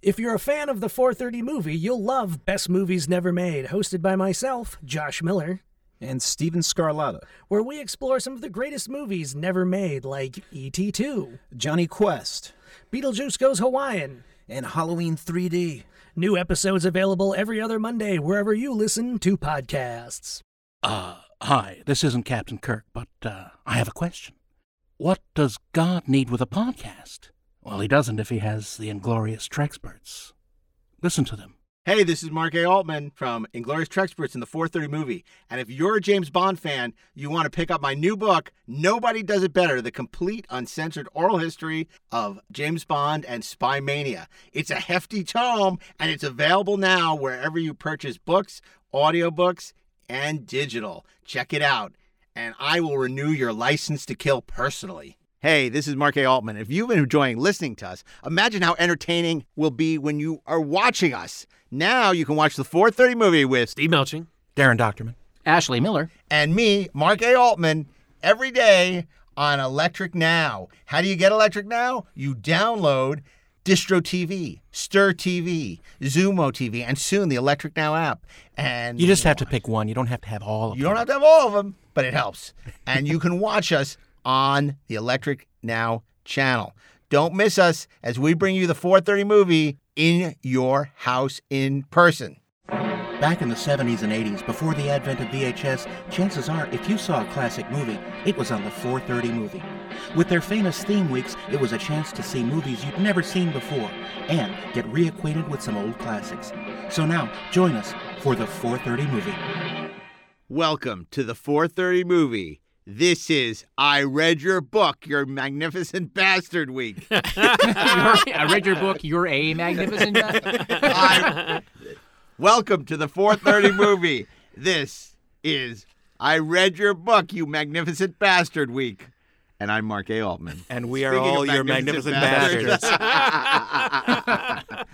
If you're a fan of the 430 movie, you'll love Best Movies Never Made, hosted by myself, Josh Miller, and Steven Scarlatta, where we explore some of the greatest movies never made, like E.T. 2, Jonny Quest, Beetlejuice Goes Hawaiian, and Halloween 3D. New episodes available every other Monday wherever you listen to podcasts. Uh, hi, this isn't Captain Kirk, but uh, I have a question. What does God need with a podcast? Well, he doesn't if he has the Inglorious Trexperts. Listen to them. Hey, this is Mark A. Altman from Inglorious Trexperts in the 430 movie. And if you're a James Bond fan, you want to pick up my new book, Nobody Does It Better The Complete Uncensored Oral History of James Bond and Spy Mania. It's a hefty tome, and it's available now wherever you purchase books, audiobooks, and digital. Check it out, and I will renew your license to kill personally. Hey, this is Mark A. Altman. If you've been enjoying listening to us, imagine how entertaining we'll be when you are watching us. Now you can watch the 430 movie with Steve Melching, Daren Dochterman, Ashley Miller, and me, Mark A. Altman, every day on Electric Now. How do you get Electric Now? You download Distro TV, Stirr TV, Xumo TV, and soon the Electric Now app. And you just have to pick one. You don't have to have all of you them. You don't have to have all of them, but it helps. And you can watch us on the Electric Now channel. Don't miss us as we bring you the 430 movie in your house in person. Back in the 70s and 80s, before the advent of VHS, chances are if you saw a classic movie, it was on the 430 movie. With their famous theme weeks, it was a chance to see movies you'd never seen before and get reacquainted with some old classics. So now, join us for the 430 movie. Welcome to the 430 movie. This is I Read Your Book, Your Magnificent Bastard Week. I read your book. You're a magnificent. I, welcome to the 430 movie. This is I Read Your Book, You Magnificent Bastard Week. And I'm Mark A. Altman. And we are Speaking all of your magnificent magnificent bastards.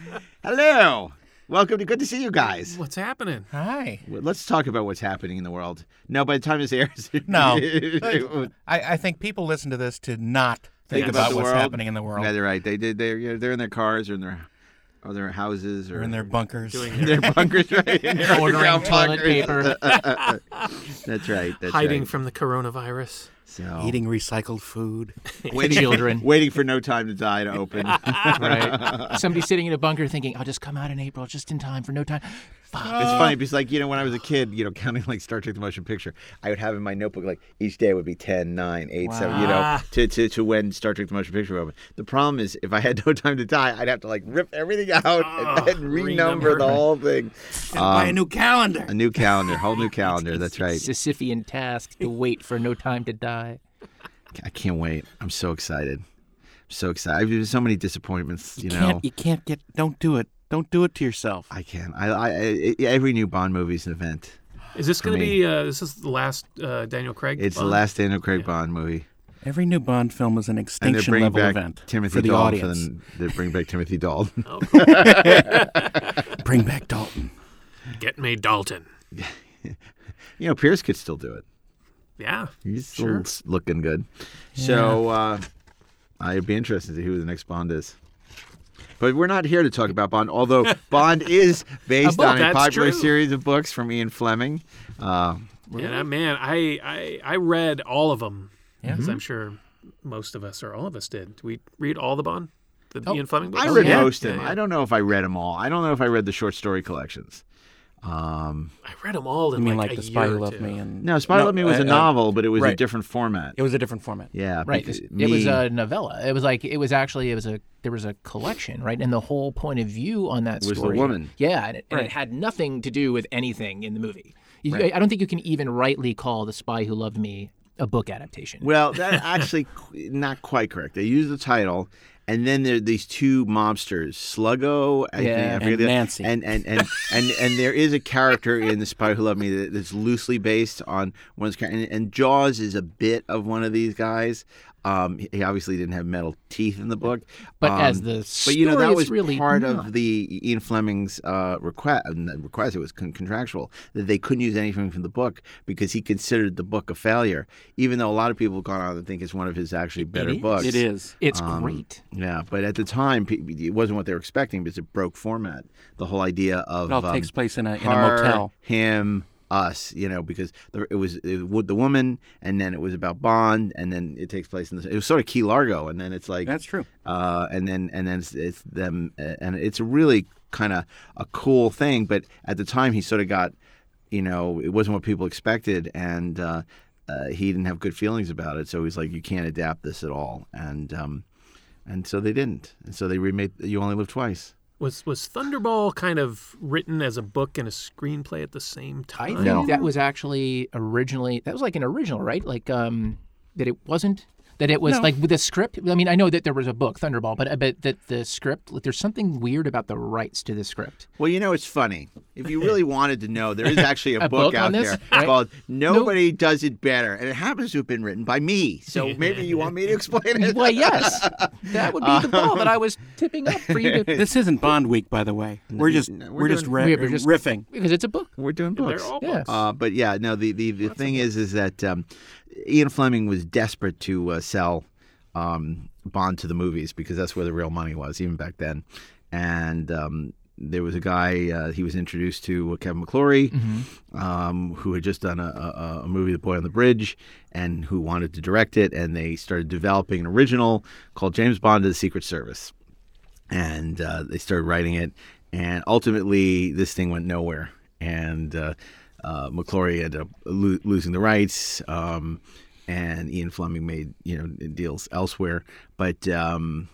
Hello. Welcome to good to see you guys. What's happening? Hi. Let's talk about what's happening in the world. No, by the time this airs, No. I, I think people listen to this to not think Think about, about the what's world. happening in the world. Yeah, they're right. They did. They're they're in their cars or in their or their houses or They're in their bunkers. Doing in their bunkers, right? In their Ordering toilet bunkers. paper. that's right. That's hiding right. from the coronavirus. So Eating recycled food. waiting, children. waiting for No Time to Die to open. right. Somebody sitting in a bunker thinking, "I'll just come out in April, just in time for no time." Fuck. It's funny because, like, you know, when I was a kid, you know, counting like Star Trek the Motion Picture, I would have in my notebook, like, each day would be 10, 9, 8, 7, you know, to, to, to when Star Trek the Motion Picture would open. The problem is, if I had no time to die, I'd have to, like, rip everything out and, and renumber renumber. the whole thing. buy a Um, new calendar. a new calendar, whole new calendar. That's right. Sisyphean task to wait for no time to die. I can't wait. I'm so excited. I'm so excited. There's so many disappointments, you, You know. You can't get. Don't do it. Don't do it to yourself. I can. I, I, I every new Bond movie is an event. Is this going to be? Uh, this is the last uh, Daniel Craig. It's the last Daniel Craig Bond movie, Every new Bond film is an extinction level back event Timothy for the Dalton. audience. For the, they bring back Timothy Dalton. Oh, cool. Bring back Dalton. Get me Dalton. You know, Pierce could still do it. Yeah. He's still Sure. s- looking good. So uh, I'd be interested to see who the next Bond is. But we're not here to talk about Bond, although Bond is based book, on a popular true. series of books from Ian Fleming. Uh, Yeah, that- man, I, I I read all of them. Yeah. As I'm sure most of us or all of us did. Did we read all the Bond? The Oh, Ian Fleming books? I read yeah. most of them. Yeah, yeah. I don't know if I read them all. I don't know if I read the short story collections. Um, I read them all You mean like, like a the Spy Who Loved. Me? And no, Spy Who Loved Me was uh, a uh, novel, but it was a different format. It was a different format. yeah, Right. because It was a novella. It was like it was actually it was a there was a collection, right? And the whole point of view on that Was the woman. Yeah, and, it, and Right. it had nothing to do with anything in the movie. You- Right. I don't think you can even rightly call The Spy Who Loved Me a book adaptation. Well, that actually not quite correct. They use the title, and then there are these two mobsters, Sluggo, I Yeah. think, I And Nancy. and and, and and and there is a character in The Spy Who Loved Me that, that's loosely based on one's of those characters, and, and Jaws is a bit of one of these guys. Um, he obviously didn't have metal teeth in the book, But Um, as the but story you know that is was really part not. of the Ian Fleming's uh, request. Request it was con- contractual that they couldn't use anything from the book because he considered the book a failure, even though a lot of people have gone on to think it's one of his actually better is. books. It is. It's Um, great. Yeah, but at the time, it wasn't what they were expecting because it broke format. The whole idea of It all um, takes place in a in a motel. him, us, you know, because the, it was it, the woman, and then it was about Bond, and then it takes place in the. It was sort of Key Largo, and then it's like That's true. uh, and then and then it's, it's them, uh, and it's really kind of a cool thing. But at the time, he sort of got, you know, it wasn't what people expected, and uh, uh, he didn't have good feelings about it. So he's like, you can't adapt this at all, and um, and so they didn't, and so they remade You Only Live Twice. Was was Thunderball kind of written as a book and a screenplay at the same I time? think No. that was actually originally that was like an original, right? Like um that it wasn't that it was No. like with the script. I mean, I know that there was a book, Thunderball, but but that the script, like, there's something weird about the rights to the script. Well, you know, it's funny. If you really wanted to know, there is actually a, A book out this, there right? called "Nobody Does It Better," and it happens to have been written by me. So maybe you want me to explain it. Well, yes, that would be the ball that I was tipping up for you to This isn't Bond week, by the way. We're just no, we're, we're just, doing- ri- we're just- riffing. because it's a book. We're doing They're books. all Yeah. books. Uh, but yeah, no. The the, the thing is, is that um, Ian Fleming was desperate to uh, sell um, Bond to the movies because that's where the real money was, even back then. And um, there was a guy uh, he was introduced to, Kevin McClory, um, who had just done a, a, a movie, The Boy on the Bridge, and who wanted to direct it. And they started developing an original called James Bond to the Secret Service and uh, they started writing it. And ultimately, this thing went nowhere. And uh, uh, McClory ended up lo- losing the rights, um, and Ian Fleming made you know deals elsewhere. But um,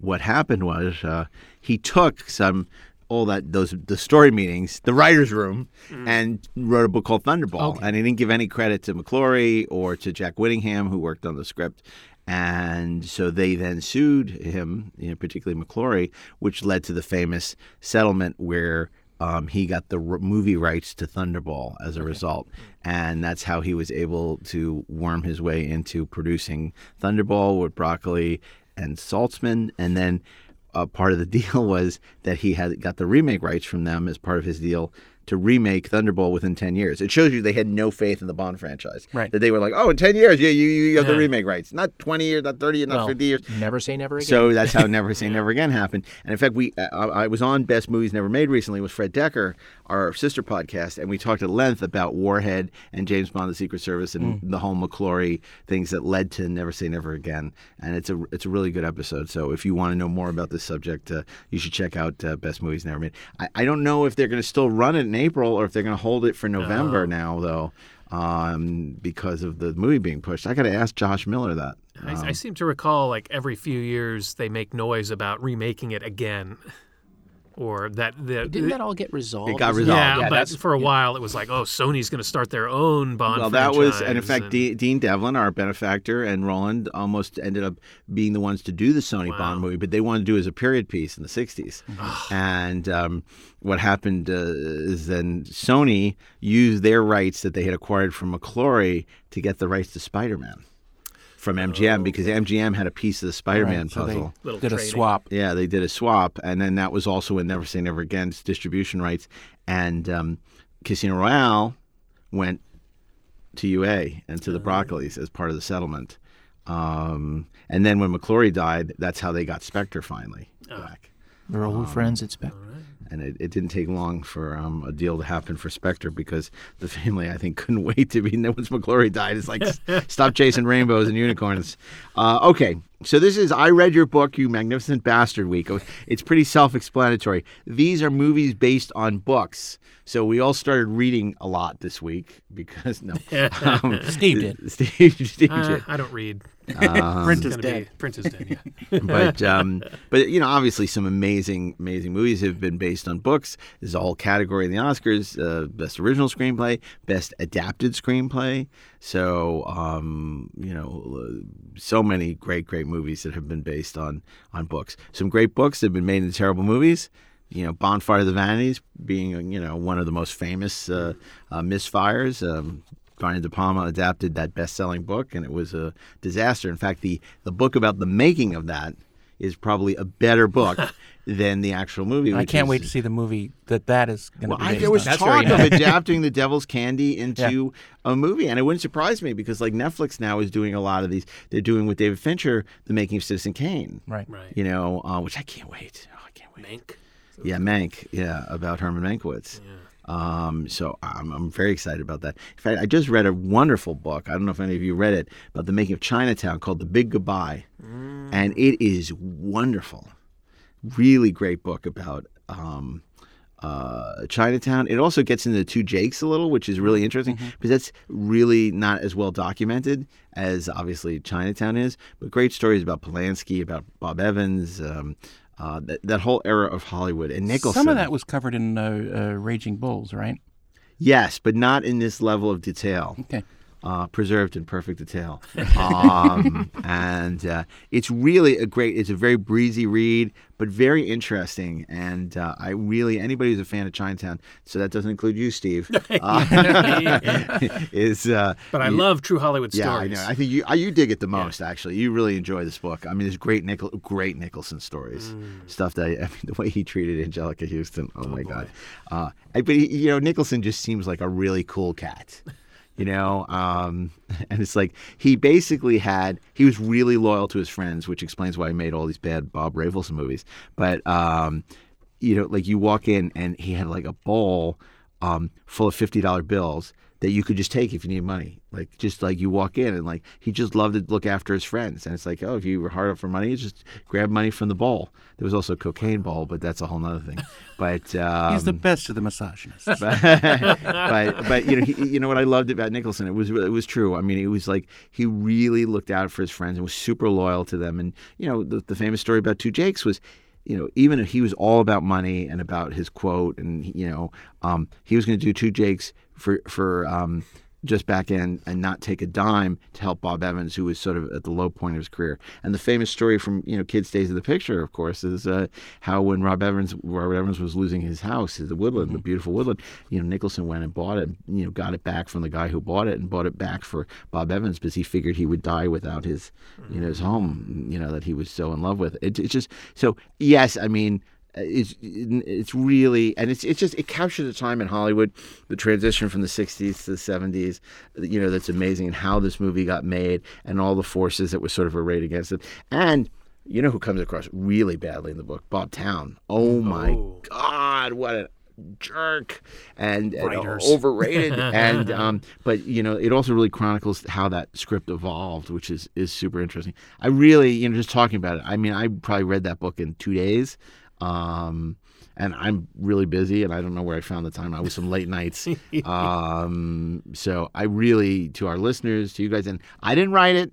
what happened was uh, he took some all that those the story meetings, the writers' room, and wrote a book called Thunderball. Okay. And he didn't give any credit to McClory or to Jack Whittingham, who worked on the script. And so they then sued him, you know, particularly McClory, which led to the famous settlement where um, he got the r- movie rights to Thunderball as a result. And that's how he was able to worm his way into producing Thunderball with Broccoli and Saltzman. And then uh, part of the deal was that he had got the remake rights from them as part of his deal to remake Thunderball within 10 years. It shows you they had no faith in the Bond franchise. Right. That they were like, oh, in 10 years, yeah, you, you have the remake rights. Not 20 years, not 30 years, not Well, 50 years. Never say never again. So that's how Never Say Never Again happened. And in fact, we uh, I I was on Best Movies Never Made recently with Fred Dekker, our sister podcast, and we talked at length about Warhead and James Bond: The Secret Service and the whole McClory things that led to Never Say Never Again. And it's a it's a really good episode. So if you want to know more about this subject, uh, you should check out uh, Best Movies Never Made. I, I don't know if they're going to still run it in April or if they're going to hold it for November now, though. Um, because of the movie being pushed, I got to ask Josh Miller that. I, I seem to recall like every few years they make noise about remaking it again, or that the Didn't that all get resolved? It got resolved. yeah, Yeah, but for a while it was like, oh, Sony's going to start their own Bond. Well, that was, and in franchise, fact, De- Dean Devlin, our benefactor, and Roland almost ended up being the ones to do the Sony Wow. Bond movie, but they wanted to do it as a period piece in the 60s. and um, what happened uh, is then Sony used their rights that they had acquired from McClory to get the rights to Spider Man from MGM because MGM had a piece of the Spider Man Right, so they puzzle. Little did a swap. Yeah, they did a swap, and then that was also in Never Say Never Again's distribution rights. And um, Casino Royale went to UA and to the Broccolis as part of the settlement. Um, and then when McClory died, that's how they got Spectre finally back. We're old friends at Spectre. And it, it didn't take long for um, a deal to happen for Spectre because the family, I think, couldn't wait to be. Once McClory died, it's like, stop chasing rainbows and unicorns. Uh, okay, so this is I read your book, You Magnificent Bastard Week. It's pretty self explanatory. These are movies based on books. So we all started reading a lot this week because, no. Um, Steve did. Steve, Steve Uh, did. I don't read. Um, Print is Gonna dead. be Prince is dead. Yeah. but um, but you know, obviously, some amazing, amazing movies have been based on books. There's a whole category in the Oscars: uh, best original screenplay, best adapted screenplay. So um, you know, uh, so many great, great movies that have been based on on books. Some great books that have been made into terrible movies. You know, Bonfire of the Vanities being you know one of the most famous uh, uh, misfires. Um, Brian De Palma adapted that best-selling book, and it was a disaster. In fact, the the book about the making of that is probably a better book than the actual movie. I can't is- wait to see the movie that that is going to Well, be I, there was on. That's talk of adapting the Devil's Candy into a movie, and it wouldn't surprise me because like Netflix now is doing a lot of these. They're doing with David Fincher the making of Citizen Kane, Right. Right. You know, uh, which I can't wait. Oh, I can't wait. Mank. Yeah, Mank. Yeah, about Herman Mankiewicz. Um, so I'm, I'm very excited about that. In fact, I just read a wonderful book. I don't know if any of you read it about the making of Chinatown called The Big Goodbye, and it is wonderful. Really great book about um, uh, Chinatown. It also gets into Two Jakes a little, which is really interesting because that's really not as well documented as obviously Chinatown is. But great stories about Polanski, about Bob Evans, um, uh, that, that whole era of Hollywood, and Nicholson. Some of that was covered in uh, uh, Raging Bulls, right? Yes, but not in this level of detail. Okay. Uh, preserved in perfect detail, um, and uh, it's really a great. It's a very breezy read, but very interesting. And uh, I really anybody who's a fan of Chinatown, so that doesn't include you, Steve, uh, is. Uh, But I you- love true Hollywood Yeah, stories. I know. I think you uh, you dig it the most. Actually, you really enjoy this book. I mean, there's great Nichol, great Nicholson stories, Mm. stuff that I mean, the way he treated Anjelica Huston. Oh, my god! Uh, I- but he, you know, Nicholson just seems like a really cool cat. You know, um, and it's like he basically had he was really loyal to his friends, which explains why he made all these bad Bob Rafelson movies. But um, you know, like you walk in and he had like a bowl um, full of fifty dollar bills that you could just take if you need money. Like just like you walk in and like he just loved to look after his friends. And it's like, oh, if you were hard up for money, just grab money from the bowl. There was also a cocaine bowl, but that's a whole nother thing. But um, He's the best of the misogynists. but, but but you know he, you know what I loved about Nicholson it was it was true I mean it was like he really looked out for his friends and was super loyal to them and you know the, the famous story about two Jakes was you know even if he was all about money and about his quote and you know um, he was going to do two Jakes for for um, just back in and not take a dime to help Bob Evans, who was sort of at the low point of his career. And the famous story from you know Kid Stays of the Picture, of course, is uh, how when Rob Evans Robert Evans was losing his house, the Woodland, the beautiful Woodland, you know Nicholson went and bought it, you know, got it back from the guy who bought it and bought it back for Bob Evans because he figured he would die without his, you know, his home, you know, that he was so in love with. It, it's just so yes, I mean it's it's really and it's it's just it captures the time in Hollywood, the transition from the '60s to the '70s. You know that's amazing, and how this movie got made, and all the forces that were sort of arrayed against it. And you know who comes across really badly in the book? Bob Towne. Oh my Oh. God, what a jerk and, and overrated and um but you know it also really chronicles how that script evolved which is is super interesting i really you know just talking about it i mean i probably read that book in two days um and I'm really busy, and I don't know where I found the time. I was some late nights, um, so I really, to our listeners, to you guys, and I didn't write it.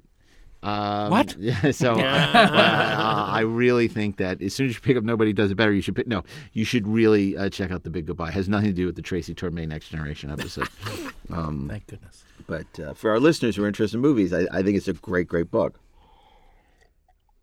Um, What? Yeah, so uh, I really think that as soon as you pick up Nobody Does It Better, you should pick. No, you should really uh, check out The Big Goodbye. It has nothing to do with the Tracy Torme Next Generation episode. um, Thank goodness. but uh, for our listeners who are interested in movies, I, I think it's a great, great book.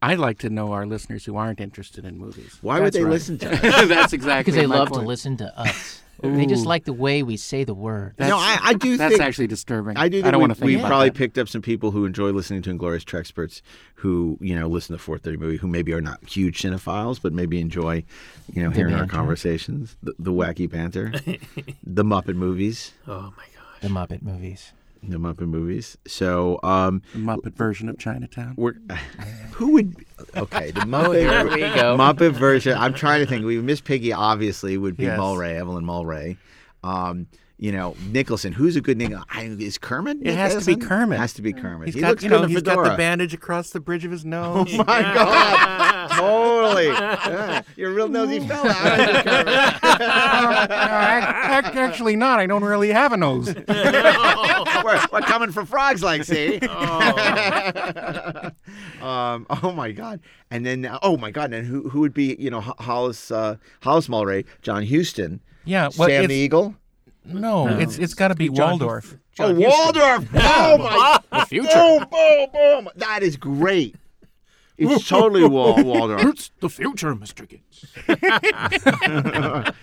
I'd like to know our listeners who aren't interested in movies. Why would they right. listen to us? That's exactly Because they my love to listen to us. they just like the way we say the word. That's, no, I, I do that's think actually disturbing. I do think don't we, want to think we about probably that. picked up some people who enjoy listening to Inglorious Trexperts who, you know, listen to 430 movie, who maybe are not huge cinephiles, but maybe enjoy, you know, hearing our conversations, the, the wacky banter, the Muppet movies, Oh my gosh. The Muppet movies. The Muppet movies. So, um, The Muppet version of Chinatown. we're, who would, okay, the Muppet, here we go. Muppet version. I'm trying to think. We Miss Piggy obviously would be Yes. Mulwray, Evelyn Mulwray. Um, you know, Nicholson. Who's a good Nicholson? Is Kermit? It has to be Nicholson? Kermit. Has to be Kermit. He's he got, looks you good know, in a he's got the bandage across the bridge of his nose. Oh my God! totally. Yeah, You're a real nosy fella. aren't you, Kermit? Ac- ac- Actually, not. I don't really have a nose. we're, we're coming for frogs, like see. um, oh my God! And then, oh my God! And who who would be you know Hollis uh, Hollis Mulwray, John Huston, Yeah, well, Sam the Eagle. No, it's it's got to be John Waldorf. oh, Waldorf! Oh my! The future. Boom! Boom! Boom! That is great. It's totally Wal- Waldorf. It's the future, Mr. Gittes.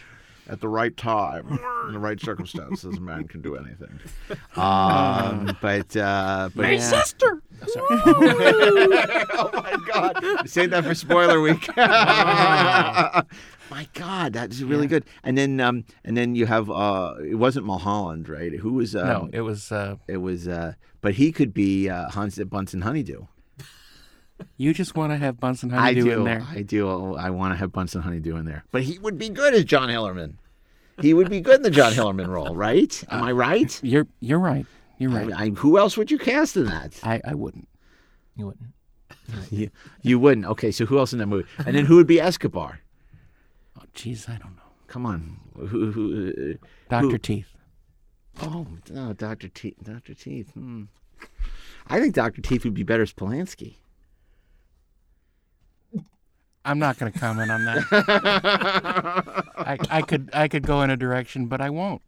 at the right time, in the right circumstances, a man can do anything. Um, but uh, but My yeah. sister. oh my God! Save that for spoiler week. My God, that's really good. And then um, and then you have uh, it wasn't Mulholland, right? Who was um, No, it was. Uh, it was uh, but he could be uh, Hans Bunsen Honeydew. you just want to have Bunsen I Honeydew do. in there. I do. I want to have Bunsen Honeydew in there. But he would be good as John Hillerman. He would be good in the John Hillerman role, right? Am I right? You're you're right. You're I, right. I, who else would you cast in that? I, I wouldn't. You wouldn't. You, you wouldn't. Okay, so who else in that movie? And then who would be Escobar? Jeez, I don't know. Come on. Who, who, uh, Doctor Teeth. oh, no, Dr. Teeth. Dr. Teeth. Hmm. I think Dr. Teeth would be better as Polanski. I'm not going to comment on that. I, I could I could go in a direction, but I won't.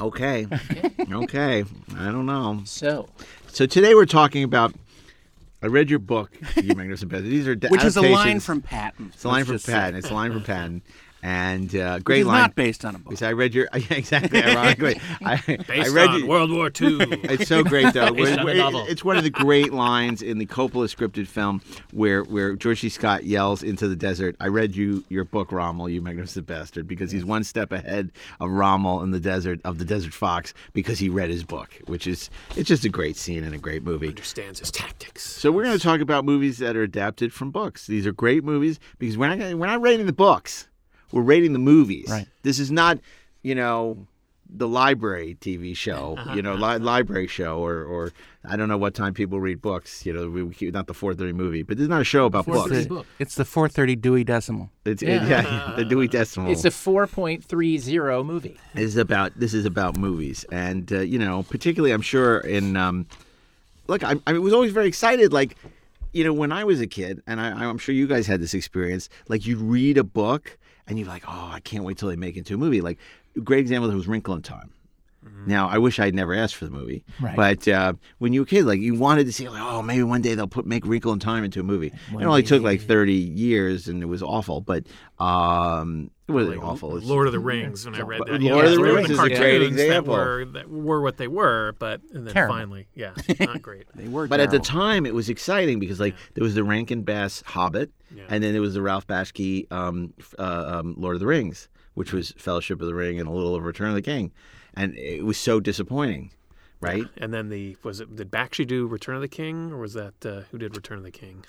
Okay. okay. I don't know. So, So today we're talking about. I read your book, You Magnificent Bastard. These are Which is a line from Patton. It's a line let's from just say. Patton. It's a line from Patton, and uh, Which great is line. not based on a book. Because I read your yeah, exactly. Ironically, I, I read on your, World War II. It's so great though. Based on a It- novel. it's one of the great lines in the Coppola scripted film where where George C. Scott yells into the desert. I read you your book, Rommel, you magnificent bastard, because he's one step ahead of Rommel in the desert of the Desert Fox because he read his book, which is it's just a great scene and a great movie. Understands his tactics. So we're going to talk about movies that are adapted from books. These are great movies because we're not gonna- we're not rating the books. We're rating the movies. Right. This is not, you know, the library TV show, you know, li- library show or or I don't know what time people read books, you know, we, we, not the 4:30 movie, but this is not a show about books. Three the, book. it's the 430 Dewey Decimal. It's it- Yeah. yeah, the Dewey Decimal. it's a 4.30 movie. This is about this is about movies, and uh, you know, particularly, I'm sure in um, look, I, I was always very excited. Like, you know, when I was a kid, and I, I'm sure you guys had this experience. Like, you'd read a book, and you're like, oh, I can't wait till they make it into a movie. Like, great example was Wrinkle in Time. Now, I wish I'd never asked for the movie, Right. but uh, when you were a kid, like you wanted to see, like, oh, maybe one day they'll put make Wrinkle in Time into a movie. it only took like 30 years, and it was awful, but um, it wasn't awful. It's- Lord of the Rings. When I read But that, Lord yeah, of the there were Rings is a great example. That were, that were what they were, but and then Terrible. finally, yeah, not great. They were But at the time, it was exciting because like there was the Rankin Bass Hobbit, Yeah. and then there was the Ralph Bakshi um, uh, um, Lord of the Rings, which was Fellowship of the Ring and a little of Return of the King, and it was so disappointing, right? And then the was it did Bakshi do Return of the King or was that uh, who did Return of the King?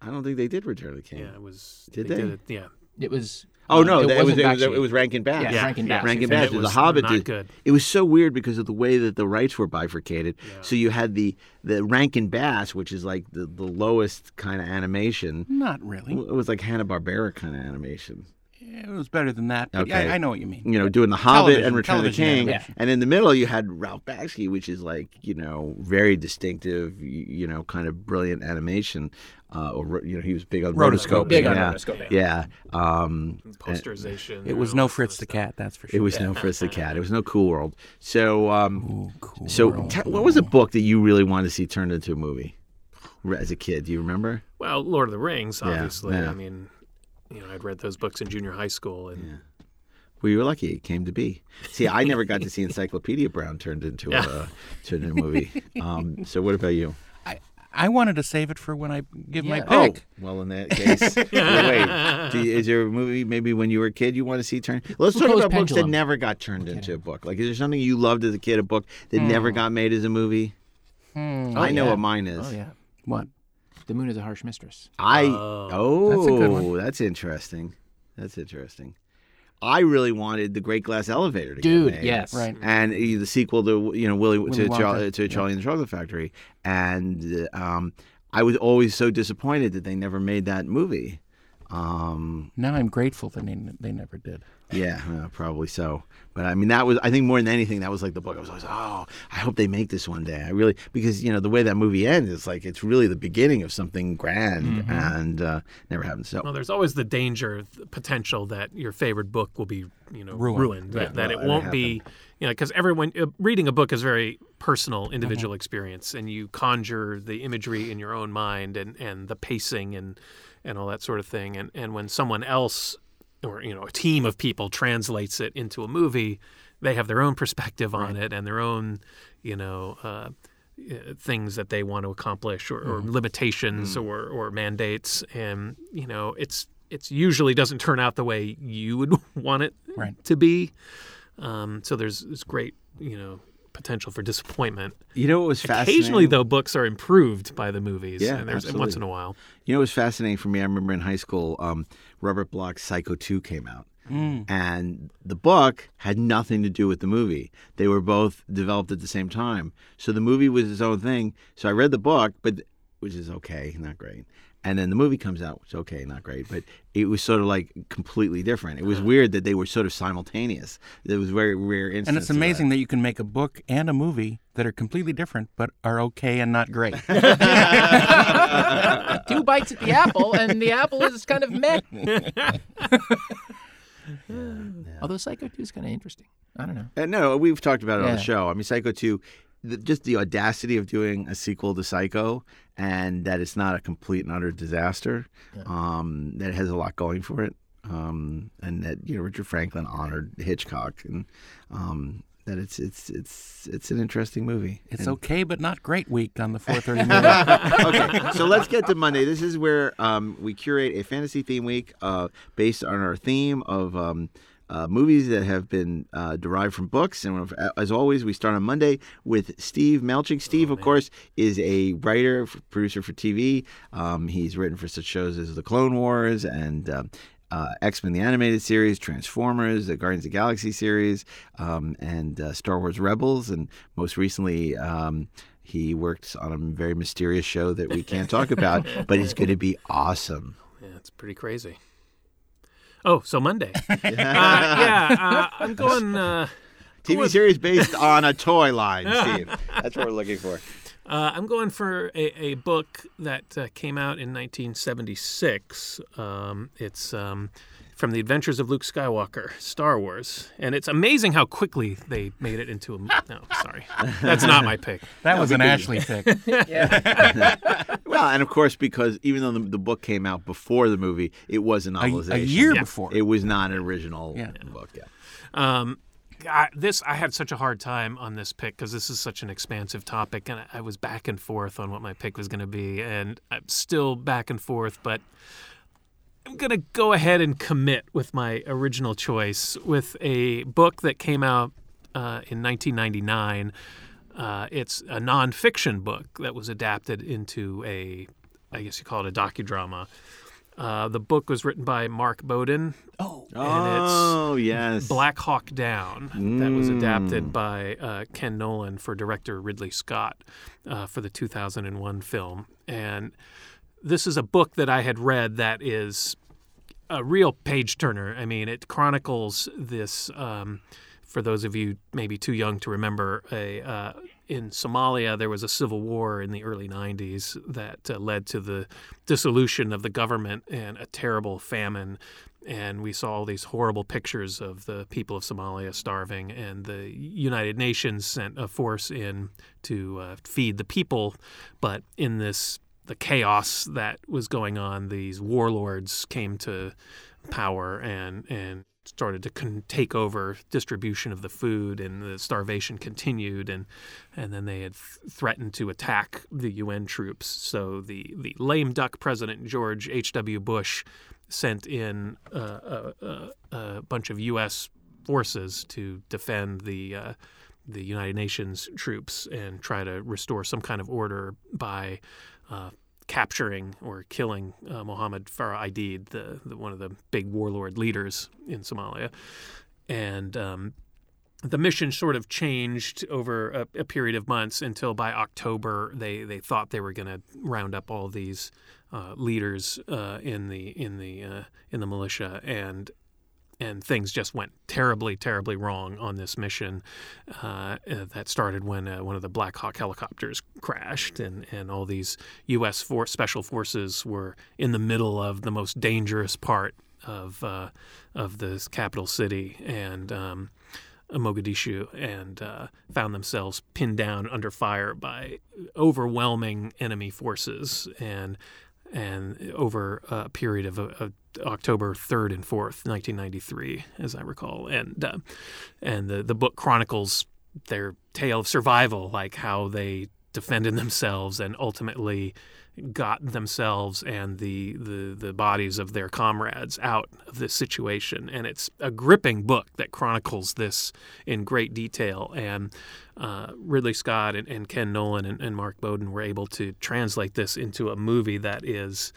I don't think they did Return of the King. Yeah, it was. Did they? they? Did it, yeah. It was. Oh uh, no, that- it, was, wasn't it, was, Bakshi. it was Rankin Bass. Yeah, Yeah, Rankin. Bass. Rankin Bass. it The was Hobbit not did- good. It was so weird because of the way that the rights were bifurcated. So you had the the Rankin Bass, which is like the, the lowest kind of animation. Not really. It was like Hanna Barbera kind of animation. It was better than that. But Okay. yeah, I know what you mean. you know, doing the Hobbit Television- and Return of the King, animation. and in the middle you had Ralph Bakshi, which is like you know very distinctive, y- you know, kind of brilliant animation. Uh, or ro- you know, he was big on Rotoscoping. Big on yeah, rotoscoping. Yeah, um, Posterization. It was no Fritz the Cat, that's for sure. it sure. was no Fritz the Cat. It was no Cool World. So, um, Ooh, cool. so world. t- what was a book that you really wanted to see turned into a movie re- as a kid? Do you remember? Well, Lord of the Rings, Yeah, obviously. yeah. I mean, you know, I'd read those books in junior high school, and Well, you were lucky it came to be. See, I never got to see Encyclopedia Brown turned into a turned into a movie. Um, so, what about you? I, I wanted to save it for when I give my Yeah. pick. Oh, well, in that case, wait, wait. Do you- is there a movie maybe when you were a kid you want to see turned? Let's talk Foucault's about books that never got turned into a book. Like, is there something you loved as a kid, a book that never got made as a movie? I know yeah. what mine is. Oh yeah. What? The Moon is a Harsh Mistress. I Oh. oh, That's a good one. that's interesting. That's interesting. I really wanted the Great Glass Elevator to Dude, get made. yes. Right. and the sequel to you know Willy, Willy to, Char- Wonka. to Charlie and the Chocolate Factory, and um, I was always so disappointed that they never made that movie. Um, Now I'm grateful that they, they never did. yeah, uh, probably so. But I mean, that was I think more than anything that was like the book. I was always oh, I hope they make this one day. I really because you know the way that movie ends, it's like it's really the beginning of something grand, and uh, never happens. So well, there's always the danger, the potential that your favorite book will be, you know, Ruined. ruined. That, that Well, it won't be, you know, because everyone uh, reading a book is very personal, individual Mm-hmm. experience, and you conjure the imagery in your own mind and and the pacing and and all that sort of thing. And and when someone else or you know a team of people translates it into a movie, they have their own perspective on it and their own you know. Uh, uh, things that they want to accomplish or, or limitations or, or mandates and you know it's it's usually doesn't turn out the way you would want it Right. to be um, so there's this great you know potential for disappointment You know what was fascinating? occasionally though books are improved by the movies Yeah, and there's absolutely. once in a while You know what was fascinating for me? I remember in high school, um, Robert Bloch's Psycho 2 came out. And the book had nothing to do with the movie. They were both developed at the same time. So the movie was its own thing. So I read the book, but which is okay, not great. And then the movie comes out, which okay, not great, but it was sort of like completely different. It was weird that they were sort of simultaneous. It was very rare instance. And it's amazing that. you can make a book and a movie that are completely different but are okay and not great. Two bites at the apple, and the apple is kind of meh. Although Psycho 2 is kind of interesting. I don't know. Uh, no, we've talked about it on the show. I mean, Psycho 2, the, just the audacity of doing a sequel to Psycho and that it's not a complete and utter disaster, um, that it has a lot going for it. Um, and that, you know, Richard Franklin honored Hitchcock and um, that it's it's it's it's an interesting movie. It's And- okay but not great week on the 430 movie. okay, so let's get to Monday. This is where um, we curate a fantasy theme week uh, based on our theme of um, uh, movies that have been uh, derived from books. And as always, we start on Monday with Steve Melching. Steve, of course, is a writer, producer for TV. Um, he's written for such shows as The Clone Wars and. Um, uh, X Men the animated series, Transformers, the Guardians of the Galaxy series, um, and uh, Star Wars Rebels, and most recently um, he worked on a very mysterious show that we can't talk about, but it's going to be awesome. yeah it's pretty crazy oh so monday uh, yeah uh, i'm going uh, TV series based on a toy line, Steve. That's what we're looking for. Uh, I'm going for a, a book that uh, came out in 1976. Um, it's um, from the Adventures of Luke Skywalker, Star Wars, and it's amazing how quickly they made it into a. No, sorry, that's not my pick. That was an Ashley pick. Well, and of course, because even though the, the book came out before the movie, it was a A, novelization. a year Yeah. before. It was not an original Yeah. book. Yeah. Um, I, this I had such a hard time on this pick because this is such an expansive topic, and I, I was back and forth on what my pick was going to be, and I'm still back and forth, but I'm going to go ahead and commit with my original choice with a book that came out uh, in 1999. Uh, it's a nonfiction book that was adapted into a, I guess you call it a docudrama. Uh, the book was written by Mark Bowden. Oh, and it's Oh yes. Black Hawk Down that was adapted by uh, Ken Nolan for director Ridley Scott uh, for the 2001 film. And this is a book that I had read that is a real page turner. I mean, it chronicles this. Um, for those of you maybe too young to remember, a uh, in Somalia there was a civil war in the early '90s that uh, led to the dissolution of the government and a terrible famine. And we saw all these horrible pictures of the people of Somalia starving, and the United Nations sent a force in to uh, feed the people. But in this the chaos that was going on, these warlords came to power and and started to con- take over distribution of the food, and the starvation continued, and and then they had th- threatened to attack the UN troops. So the the lame duck president George H. W. Bush sent in a, a, a bunch of U.S. forces to defend the. Uh, the United Nations troops and try to restore some kind of order by uh, capturing or killing uh, Mohammed Farah Aidid, the, the one of the big warlord leaders in Somalia, and um, the mission sort of changed over a, a period of months until by October they, they thought they were going to round up all these uh, leaders uh, in the in the uh, in the militia. And and things just went terribly, terribly wrong on this mission. Uh, uh, that started when uh, one of the Black Hawk helicopters crashed, and, and all these U.S. For- special forces were in the middle of the most dangerous part of uh, of the capital city, and um, Mogadishu, and uh, found themselves pinned down under fire by overwhelming enemy forces, and and over a period of a, a, October 3rd and 4th, 1993, as I recall. And uh, and the the book chronicles their tale of survival, like how they defended themselves and ultimately got themselves and the, the the bodies of their comrades out of this situation. And it's a gripping book that chronicles this in great detail. And uh, Ridley Scott and, and Ken Nolan and, and Mark Bowden were able to translate this into a movie that is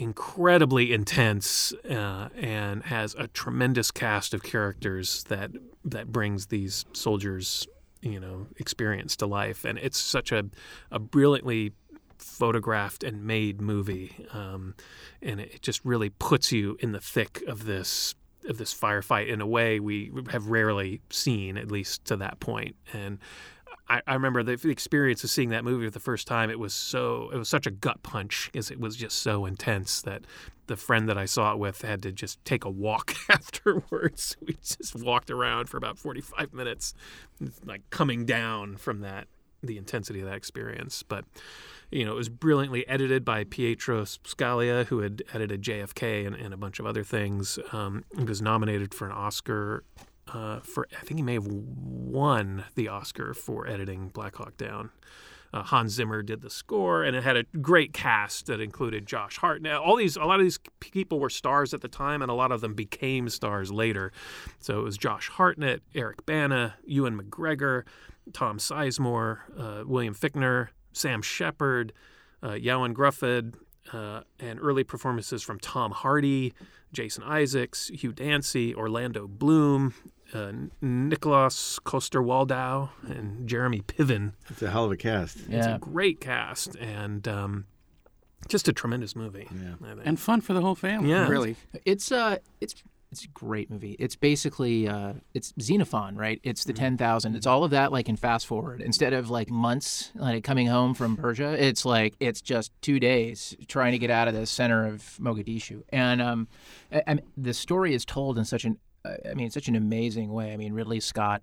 incredibly intense uh, and has a tremendous cast of characters that that brings these soldiers you know experience to life. And it's such a, a brilliantly photographed and made movie um, and it just really puts you in the thick of this of this firefight in a way we have rarely seen at least to that point. And I, I remember the, experience of seeing that movie for the first time. It was so it was such a gut punch because it was just so intense that the friend that I saw it with had to just take a walk afterwards. We just walked around for about forty five minutes, like coming down from that the intensity of that experience. But you know, it was brilliantly edited by Pietro Scalia, who had edited JFK and, and a bunch of other things. Um, was nominated for an Oscar uh, for I think he may have won the Oscar for editing Black Hawk Down. Uh, Hans Zimmer did the score, and it had a great cast that included Josh Hartnett. All these, a lot of these people were stars at the time, and a lot of them became stars later. So it was Josh Hartnett, Eric Bana, Ewan McGregor, Tom Sizemore, uh, William Fichtner, Sam Shepard, uh, Ioan Gruffudd, uh, and early performances from Tom Hardy, Jason Isaacs, Hugh Dancy, Orlando Bloom, uh, Nicholas Coster-Waldau, and Jeremy Piven. It's a hell of a cast. It's a great cast and um, just a tremendous movie. Yeah. And fun for the whole family. Yeah. Really. It's uh, it's it's a great movie. It's basically uh, it's Xenophon, right? It's the ten thousand. It's all of that like in fast forward. Instead of like months like coming home from Persia, it's like it's just two days trying to get out of the center of Mogadishu. And um, I, I the story is told in such an I mean such an amazing way. I mean Ridley Scott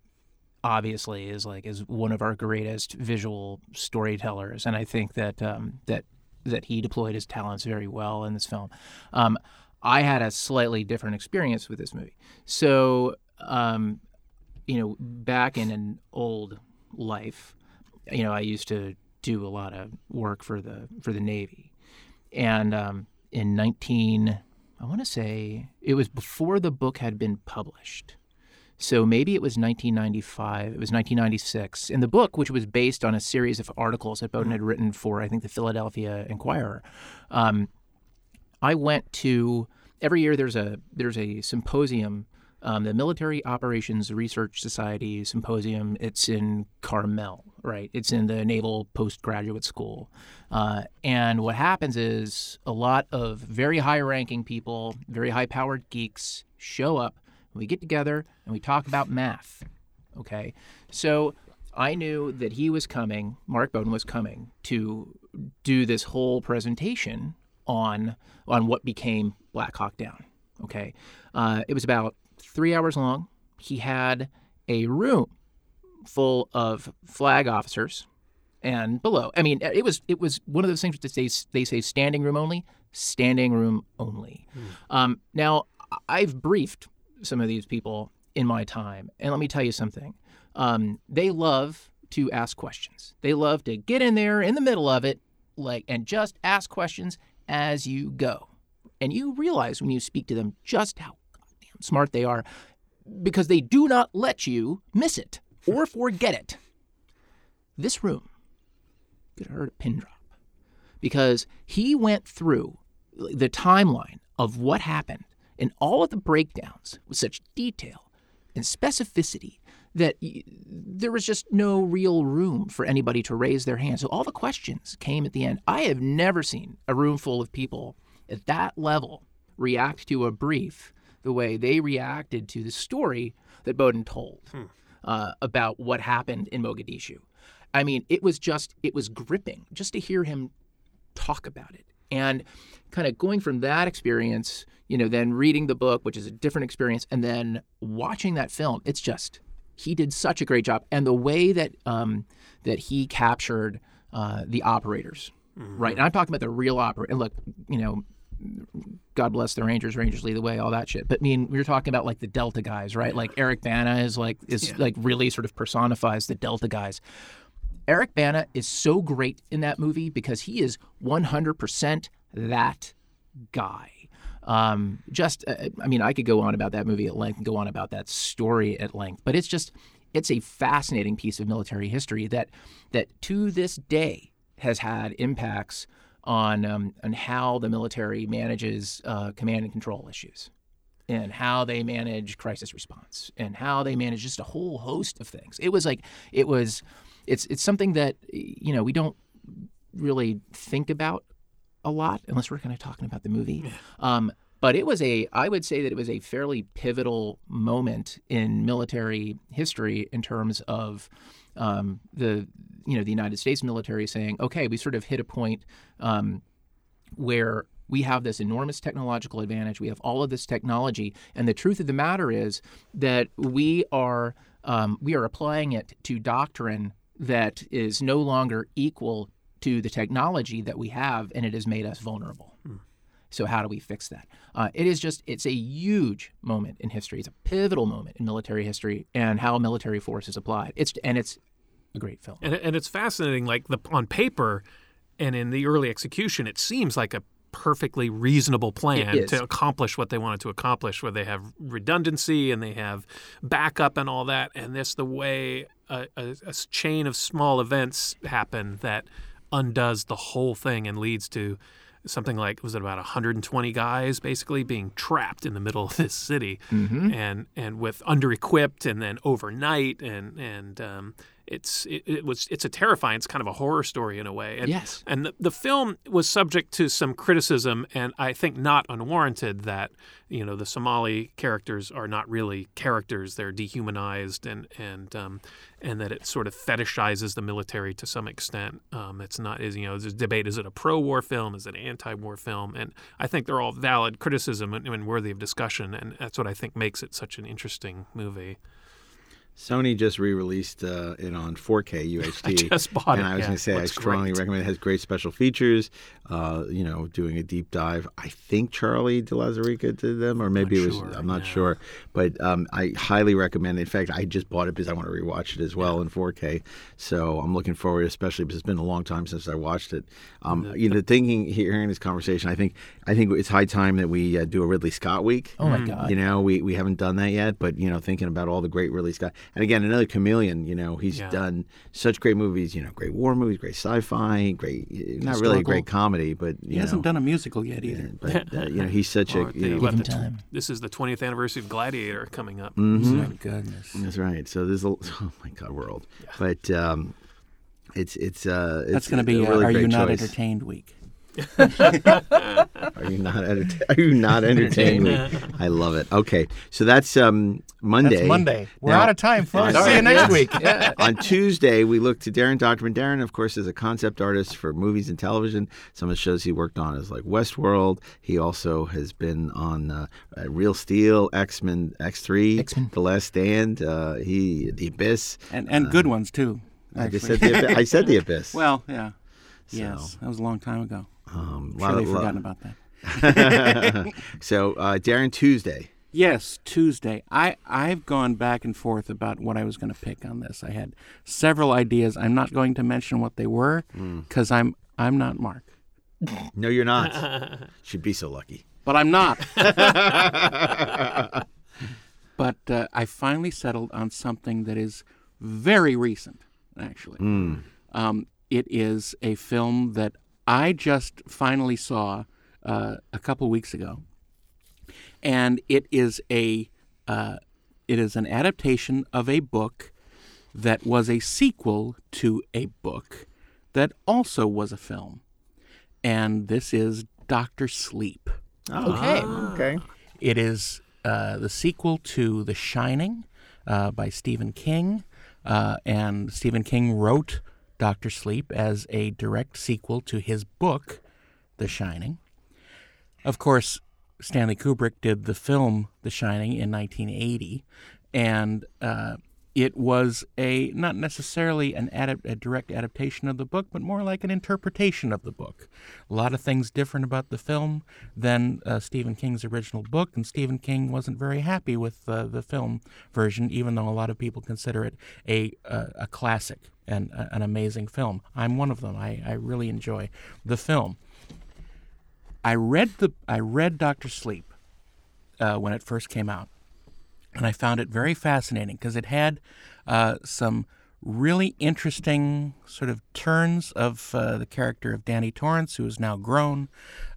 obviously is like is one of our greatest visual storytellers, and I think that um, that that he deployed his talents very well in this film. Um, I had a slightly different experience with this movie. So, um, you know, back in an old life, you know, I used to do a lot of work for the for the Navy, and um, in 19, I want to say it was before the book had been published. So maybe it was 1995. It was 1996. In the book, which was based on a series of articles that Bowden had written for, I think, the Philadelphia Inquirer, um, I went to every year. There's a there's a symposium, um, the Military Operations Research Society symposium. It's in Carmel, right? It's in the Naval Postgraduate School, uh, and what happens is a lot of very high-ranking people, very high-powered geeks show up. We get together and we talk about math. Okay, so I knew that he was coming. Mark Bowden was coming to do this whole presentation on on what became Black Hawk Down. Okay, uh, it was about three hours long. He had a room full of flag officers and below. I mean, it was it was one of those things that they they say standing room only, standing room only. Um, now I've briefed some of these people in my time, and let me tell you something. Um, they love to ask questions. They love to get in there in the middle of it, like and just ask questions as you go. And you realize when you speak to them just how smart they are because they do not let you miss it or forget it. This room could have heard a pin drop because he went through the timeline of what happened and all of the breakdowns with such detail and specificity that there was just no real room for anybody to raise their hand. So all the questions came at the end. I have never seen a room full of people at that level react to a brief the way they reacted to the story that Bowden told uh, about what happened in Mogadishu. I mean, it was just, it was gripping just to hear him talk about it. And kind of going from that experience, you know, then reading the book, which is a different experience, and then watching that film, it's just, he did such a great job. And the way that, um, that he captured uh, the operators, right? And I'm talking about the real operator. And look, you know, God bless the Rangers, Rangers lead the way, all that shit. But I mean, we were talking about like the Delta guys, right? Like Eric Bana is like is like really sort of personifies the Delta guys. Eric Bana is so great in that movie because he is 100% that guy. Um, just, uh, I mean, I could go on about that movie at length and go on about that story at length, but it's just, it's a fascinating piece of military history that, that to this day has had impacts on, um, on how the military manages uh, command and control issues and how they manage crisis response and how they manage just a whole host of things. It was like, it was, it's, it's something that, you know, we don't really think about a lot unless we're kind of talking about the movie. Um, but it was a, I would say that it was a fairly pivotal moment in military history in terms of um, the, you know, the United States military saying, okay, we sort of hit a point um, where we have this enormous technological advantage. We have all of this technology, and the truth of the matter is that we are um, we are applying it to doctrine that is no longer equal to the technology that we have, and it has made us vulnerable. So how do we fix that? Uh, it is just it's a huge moment in history. It's a pivotal moment in military history and how military force is applied. It's and it's a great film. And, and it's fascinating. Like the on paper, and in the early execution, it seems like a perfectly reasonable plan to accomplish what they wanted to accomplish, where they have redundancy and they have backup and all that. And this the way a, a, a chain of small events happen that undoes the whole thing and leads to something like was it about 120 guys basically being trapped in the middle of this city and and with under equipped and then overnight and and um, it's it, it was it's a terrifying it's kind of a horror story in a way. And, Yes. and the, the film was subject to some criticism and I think not unwarranted that you know the Somali characters are not really characters. They're dehumanized and and um, and that it sort of fetishizes the military to some extent. Um, it's not is you know there's a debate is it a pro-war film? Is it an anti-war film? And I think they're all valid criticism and, and worthy of discussion and that's what I think makes it such an interesting movie Sony just re-released uh, it on 4K UHD. I just bought and it, I was yeah. going to say I strongly great. recommend it. it. Has great special features. Uh, you know, doing a deep dive. I think Charlie de Lauzirika did them, or maybe it was. sure, I'm not yeah. sure, but um, I highly recommend. it. In fact, I just bought it because I want to rewatch it as well in 4K. So I'm looking forward, especially because it's been a long time since I watched it. Um, you know, thinking hearing this conversation, I think I think it's high time that we uh, do a Ridley Scott week. Oh my God. You know, we, we haven't done that yet, but you know, thinking about all the great Ridley Scott, and again, another chameleon. You know, he's Yeah. done such great movies. You know, great war movies, great sci-fi, great not really Historical. great comedy, but you He know, hasn't done a musical yet either. but uh, you know, he's such a. You know, what, the time. this is the 20th anniversary of Gladiator coming up Mm-hmm. My goodness. that's right. So there's a oh my god, we're old, but um, it's it's uh, it's That's going to a be uh, really Are great You Not. Entertained Week. Are you not enter- Are you not entertained? week? I love it. Okay, so that's um Monday. That's Monday. We're Now- out of time, folks. All See you right. next week. On Tuesday, we look to Daren Dochterman. Daren, of course, is a concept artist for movies and television. Some of the shows he worked on is like Westworld. He also has been on uh, uh, Real Steel, X Men, X Three, The Last Stand. Uh, he, The Abyss. And, and good ones, too. I just said the Abyss. I said The Abyss. Well, yeah. Yes, that was a long time ago. Um, I'm lot sure of- they've lot- forgotten about that. so, uh, Daren, Tuesday. Yes, Tuesday. I I've gone back and forth about what I was going to pick on this. I had several ideas. I'm not going to mention what they were because I'm I'm not Mark, No, you're not. Should be so lucky. but I'm not. but uh, I finally settled on something that is very recent, actually. Um, it is a film that I just finally saw uh, a couple weeks ago, and it is a uh, it is an adaptation of a book that was a sequel to a book that also was a film, and this is Doctor Sleep. Okay. Okay. It is uh, the sequel to The Shining uh, by Stephen King, uh, and Stephen King wrote Doctor Sleep as a direct sequel to his book, The Shining. Of course, Stanley Kubrick did the film The Shining in 1980, and uh, it was a not necessarily an a direct adaptation of the book, but more like an interpretation of the book. A lot of things different about the film than uh, Stephen King's original book, and Stephen King wasn't very happy with uh, the film version, even though a lot of people consider it a uh, a classic and uh, an amazing film. I'm one of them. I, I really enjoy the film. I read the I read Doctor Sleep uh, when it first came out, and I found it very fascinating because it had uh, some really interesting sort of turns of uh, the character of Danny Torrance, who is now grown.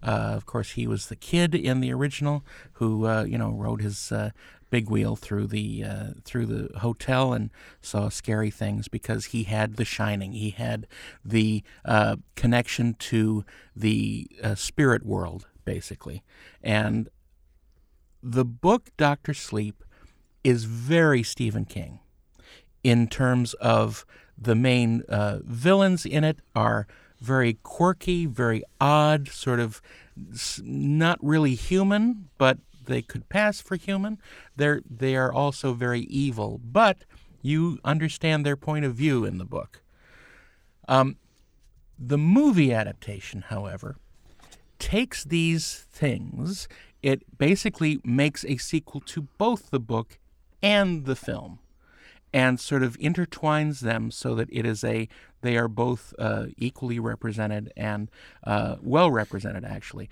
Uh, of course, he was the kid in the original who uh, you know rode his uh, big wheel through the uh, through the hotel and saw scary things because he had the shining. He had the uh, connection to the uh, spirit world, basically, and the book Doctor Sleep is very Stephen King in terms of the main uh, villains in it are very quirky, very odd, sort of not really human, but they could pass for human. They're they are also very evil, but you understand their point of view in the book. Um, the movie adaptation, however, takes these things. It basically makes a sequel to both the book and the film and sort of intertwines them so that it is a they are both uh, equally represented and uh, well represented actually.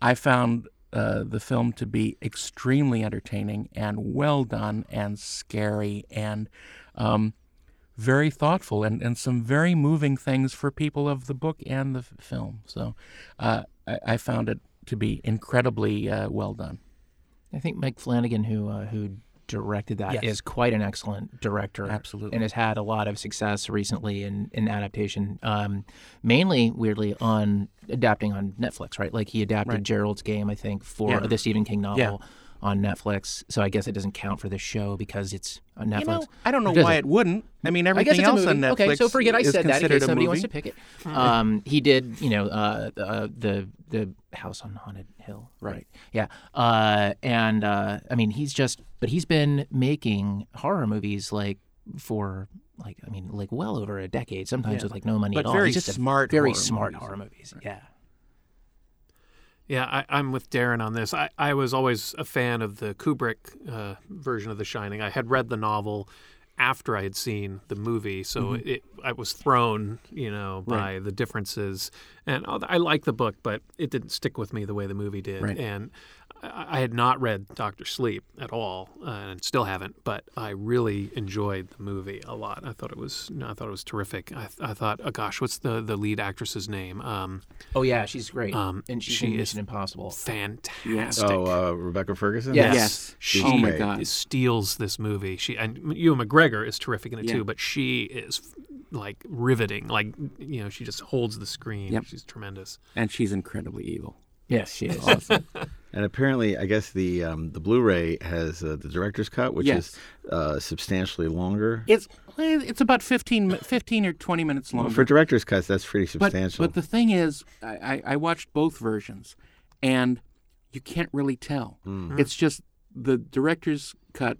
I found uh, the film to be extremely entertaining and well done and scary and um, very thoughtful and, and some very moving things for people of the book and the f- film. So uh, I, I found it to be incredibly uh, well done. I think Mike Flanagan, who uh, who directed that, is Yes. quite an excellent director. Absolutely. and has had a lot of success recently in in adaptation. Um, mainly, weirdly, on adapting on Netflix. Right, like he adapted Right. Gerald's Game, I think, for Yeah. the Stephen King novel. Yeah. On Netflix, so I guess it doesn't count for the show because it's on Netflix. You know, I don't know does why it? it wouldn't. I mean, I everything a else on Netflix. Okay, so forget I said that in case somebody wants to pick it. Um, he did, you know, uh, uh, the the House on Haunted Hill, Right. Yeah, uh, and uh, I mean, he's just, but he's been making horror movies like for like I mean, like well over a decade. Sometimes Yeah. with like no money But at all. very He's just a smart very horror smart movies. horror movies. Yeah. Yeah, I, I'm with Daren on this. I, I was always a fan of the Kubrick uh, version of The Shining. I had read the novel after I had seen the movie, so it I was thrown, you know, by Right. the differences. And uh, I like the book, but it didn't stick with me the way the movie did. Right. And I I had not read Doctor Sleep at all, uh, and still haven't. But I really enjoyed the movie a lot. I thought it was, I thought it was terrific. I, I thought, oh gosh, what's the the lead actress's name? Um, Oh yeah, she's great. Um, and she's she in is Mission Impossible. fantastic. Oh, uh, Rebecca Ferguson. Yes. Yes. She Oh my God. steals this movie. She and Ewan McGregor is terrific in it Yeah. too, but she is like riveting. Like you know, she just holds the screen. Yep. She's tremendous. And she's incredibly evil. Yes, she is. Awesome. And apparently, I guess the um, the Blu-ray has uh, the director's cut, which Yes. is uh, substantially longer. it's it's about 15, 15 or 20 minutes Well, longer. for director's cuts, that's pretty substantial. but the thing is, I, I, I watched both versions, and you can't really tell. Hmm. It's just the director's cut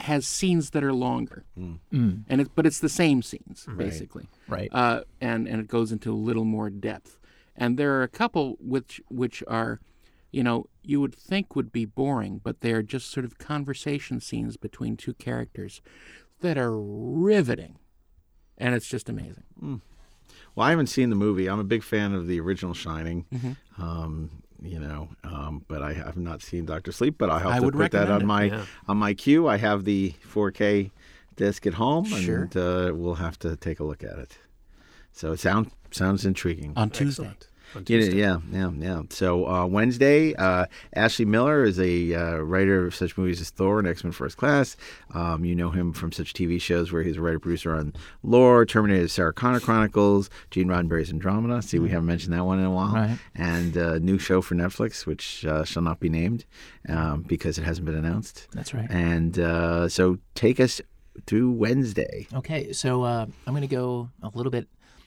has scenes that are longer, Mm, and it, but it's the same scenes basically. right. uh, and and it goes into a little more depth. And there are a couple which which are, you know, you would think would be boring, but they are just sort of conversation scenes between two characters that are riveting, and it's just amazing. well, I haven't seen the movie. I'm a big fan of the original Shining. Mm-hmm. Um, you know, um, but I have not seen Doctor Sleep. But I'll have I to put that on it, my yeah. on my queue. I have the 4K disc at home, Sure. and uh, we'll have to take a look at it. So it sounds sounds intriguing. On Tuesday, Excellent. On Yeah, Tuesday. yeah, yeah, yeah. So uh, Wednesday, uh, Ashley Miller is a uh, writer of such movies as Thor and X Men First Class. Um, you know him from such TV shows where he's a writer producer on Lore, Terminator, Sarah Connor Chronicles, Gene Roddenberry's Andromeda. See, we haven't mentioned that one in a while. Right. And a new show for Netflix, which uh, shall not be named um, because it hasn't been announced. That's right. And uh, so take us through Wednesday. Okay, so uh, I'm going to go a little bit.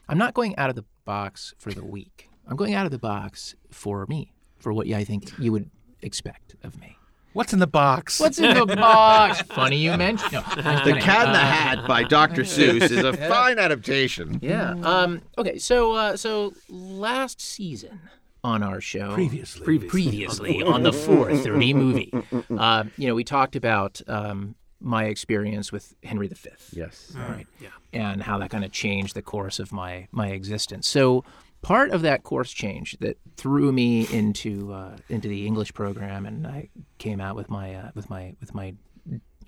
I'm not going out of the box for the week. I'm going out of the box for me, for what I think you would expect of me. What's in the box? What's in the box? Funny you mentioned. No, The. Cat in the Uh, Hat by Dr. Seuss is a fine adaptation. Yeah. Um. Okay. So. Uh. So last season on our show, Previously. previously on the 430 movie, uh, you know, we talked about um, my experience with Henry V. Yes. All right. Yeah. And how that kind of changed the course of my my existence. So part of that course change that threw me into uh, into the English program, and I came out with my uh, with my with my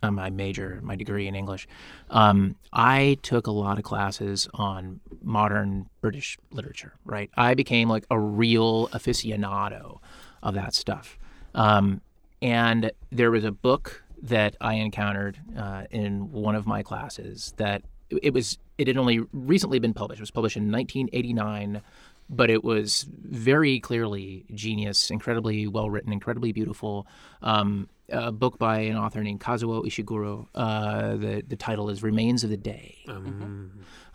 uh, my major, my degree in English. Um, I took a lot of classes on modern British literature. Right. I became like a real aficionado of that stuff. Um, and there was a book that I encountered uh, in one of my classes that it was it had only recently been published. It was published in 1989, but it was very clearly genius, incredibly well written, incredibly beautiful. Um, a book by an author named Kazuo Ishiguro. Uh, the the title is Remains of the Day.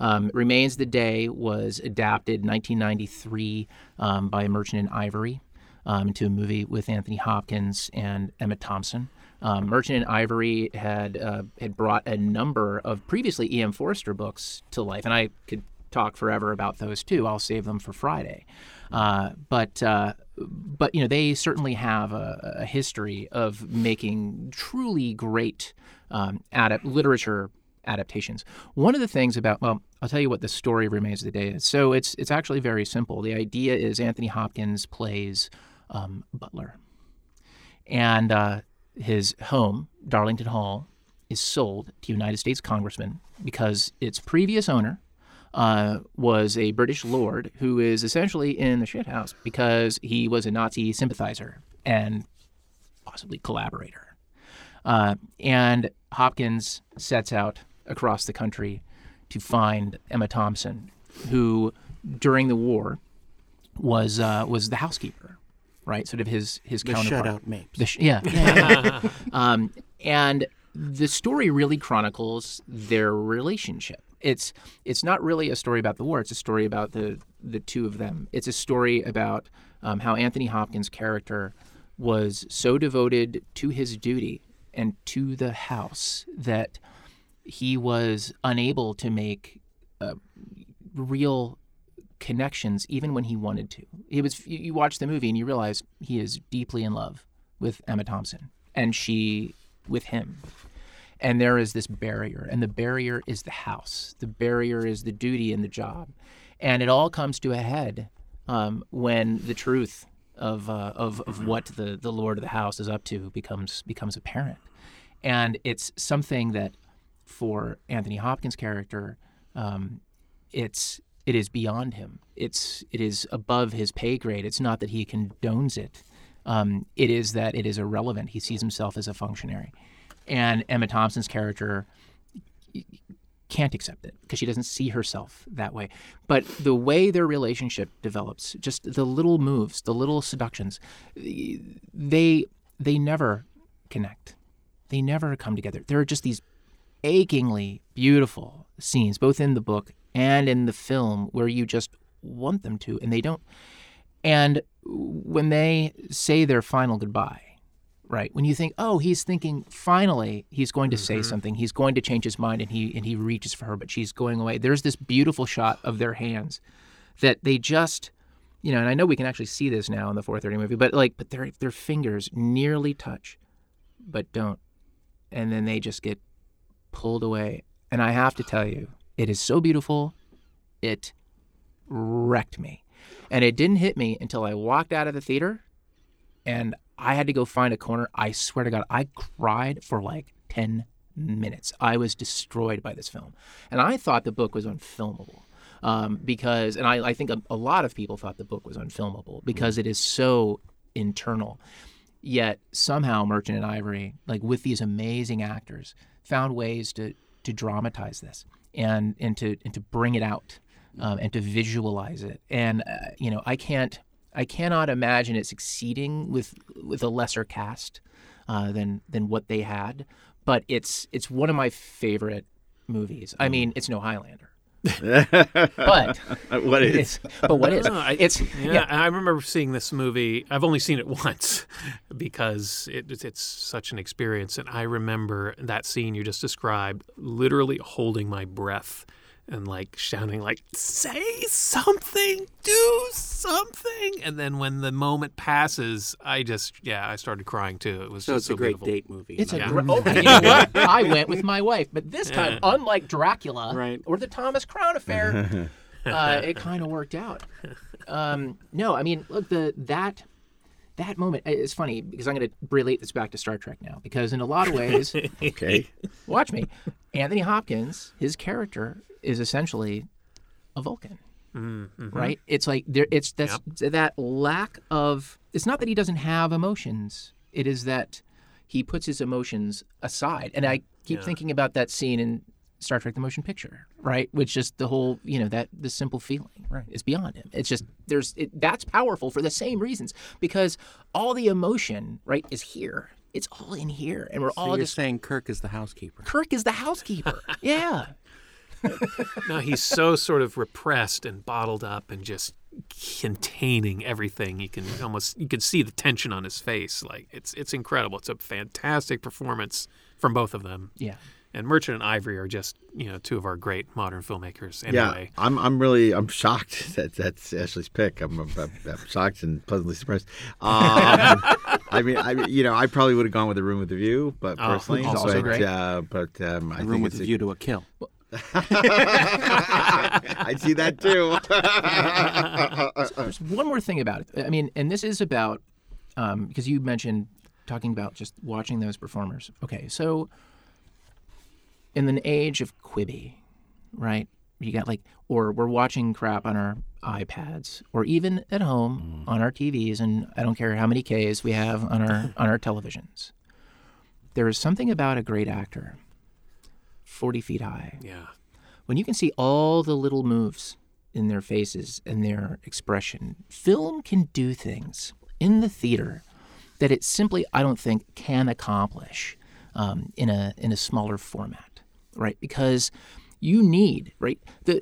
Um, Remains of the Day was adapted in 1993 um, by Merchant and Ivory um, into a movie with Anthony Hopkins and Emma Thompson. Um, Merchant and Ivory had uh, had brought a number of previously E.M. Forster books to life, and I could talk forever about those too. I'll save them for Friday. Uh, but uh, but you know they certainly have a, a history of making truly great um, literature adaptations. One of the things about well, I'll tell you what the story Remains of the Day is. So it's it's actually very simple. The idea is Anthony Hopkins plays um, Butler, and uh, his home, Darlington Hall, is sold to United States congressman because its previous owner uh, was a British lord who is essentially in the shithouse because he was a Nazi sympathizer and possibly collaborator. Uh, and Hopkins sets out across the country to find Emma Thompson, who during the war was uh, was the housekeeper, right? Sort of his his The counterpart. shutout Mapes. The sh- yeah. yeah, yeah. um, and the story really chronicles their relationship. It's it's not really a story about the war. It's a story about the the two of them. It's a story about um, how Anthony Hopkins' character was so devoted to his duty and to the house that he was unable to make uh, real connections even when he wanted to. He was you, you watch the movie and you realize he is deeply in love with Emma Thompson and she with him. And there is this barrier and the barrier is the house. The barrier is the duty and the job. And it all comes to a head um, when the truth of, uh, of, of what the, the lord of the house is up to becomes becomes apparent. And it's something that for Anthony Hopkins' character, um, it's it is beyond him. It's it is above his pay grade. It's not that he condones it. Um, it is that it is irrelevant. He sees himself as a functionary, and Emma Thompson's character can't accept it because she doesn't see herself that way. But the way their relationship develops, just the little moves, the little seductions, they they never connect. They never come together. There are just these achingly beautiful scenes, both in the book and in the film, where you just want them to, and they don't. And when they say their final goodbye, right? When you think, oh, he's thinking finally he's going to say mm-hmm. something, he's going to change his mind, and he and he reaches for her, but she's going away. There's this beautiful shot of their hands that they just, you know, and I know we can actually see this now in the 430 movie, but like, but their their fingers nearly touch, but don't, and then they just get pulled away. And I have to tell you, it is so beautiful. It wrecked me. And it didn't hit me until I walked out of the theater and I had to go find a corner. I swear to God, I cried for like 10 minutes. I was destroyed by this film. And I thought the book was unfilmable. Um, because, and I, I think a, a lot of people thought the book was unfilmable because it is so internal. Yet somehow Merchant and Ivory, like with these amazing actors, found ways to to dramatize this and and to and to bring it out um, and to visualize it. And uh, you know, I can't I cannot imagine it succeeding with with a lesser cast uh, than than what they had. But it's it's one of my favorite movies. I mean, it's no Highlander, but what is? it's, but what is? No, I- It's Yeah, yeah. I remember seeing this movie. I've only seen it once because it, it's- it's such an experience. And I remember that scene you just described, literally holding my breath and like shouting, like "Say something, do something!" And then when the moment passes, I just yeah, I started crying too. It was So just it's a great beautiful. date movie. It's a Yeah. gr- oh, you know what? I went with my wife, but this time, Yeah. unlike Dracula Right. or the Thomas Crown Affair, uh, it kind of worked out. Um, no, I mean, look, the that that moment it's funny because I'm going to relate this back to Star Trek now because in a lot of ways, Okay. watch me, Anthony Hopkins, his character is essentially a Vulcan. Mm-hmm. Right? It's like there. It's that's that lack of. It's not that he doesn't have emotions. It is that he puts his emotions aside. And I keep thinking about that scene in Star Trek: The Motion Picture, right? Which just the whole, you know, that the simple feeling right. is beyond him. It's just there's it, that's powerful for the same reasons because all the emotion, right, is here. It's all in here, and we're So all you're just. saying Kirk is the housekeeper. Kirk is the housekeeper. yeah. No, he's so sort of repressed and bottled up and just containing everything. You can almost you can see the tension on his face. Like it's it's incredible. It's a fantastic performance from both of them. Yeah. And Merchant and Ivory are just you know two of our great modern filmmakers. Yeah, I'm. I'm really. I'm shocked that that's Ashley's pick. I'm. I'm, I'm shocked and pleasantly surprised. Um, I mean, I you know, I probably would have gone with the Room with the View, but Oh, personally, also but great. uh, but um, I A room think with it's a view to a kill. I see that too. There's one more thing about it. I mean, and this is about um, because you mentioned talking about just watching those performers. Okay, so in an age of Quibi, right? You got like, or we're watching crap on our iPads, or even at home on our TVs, and I don't care how many Ks we have on our on our televisions. There is something about a great actor, forty feet high, yeah. when you can see all the little moves in their faces and their expression, film can do things in the theater that it simply, I don't think, can accomplish um, in a in a smaller format, right? Because you need right the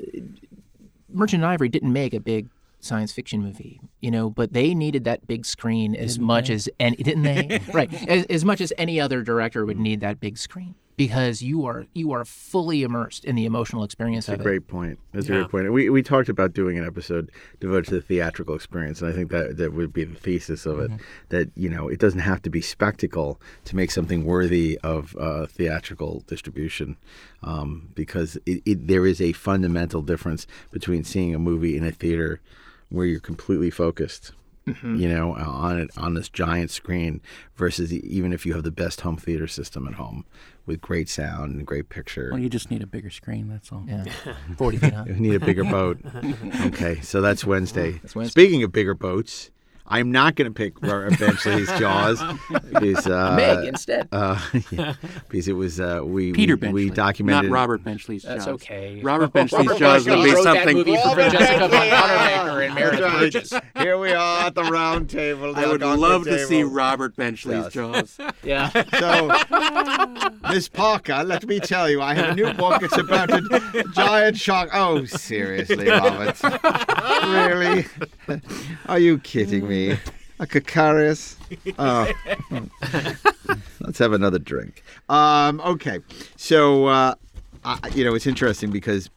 Merchant of Ivory didn't make a big science fiction movie, you know, but they needed that big screen as much as any didn't they? right, as, as much as any other director would need that big screen because you are you are fully immersed in the emotional experience That's of a it. great point. That's a great point. We we talked about doing an episode devoted to the theatrical experience, and I think that that would be the thesis of it. That you know, it doesn't have to be spectacle to make something worthy of uh, theatrical distribution, um, because it, it, there is a fundamental difference between seeing a movie in a theater where you're completely focused. Mm-hmm. You know, on it on this giant screen versus even if you have the best home theater system at home with great sound and great picture. Well, you just need a bigger screen. That's all. Yeah, forty feet high. We need a bigger boat. Okay, so that's Wednesday. Wednesday. Speaking of bigger boats, I'm not going to pick Ro- Benchley's Jaws because uh, Meg instead. uh, yeah, because it was uh, we Peter we, Benchley. we documented Not Robert Benchley's That's Jaws. okay. Robert Benchley's Robert Jaws Benchley would be wrote that something. movie for Jessica von Wanamaker and Meredith That's. Burgess. Here we are at the round table. the I would Algonquin love to see. Robert Benchley's Yes. Jaws. Yeah. So, Miss Parker, let me tell you, I have a new book. It's about a giant shark. Oh, seriously, Robert? really? Are you kidding me? A Cacarius? Oh. Let's have another drink. Um, okay. So, uh, I, you know, it's interesting because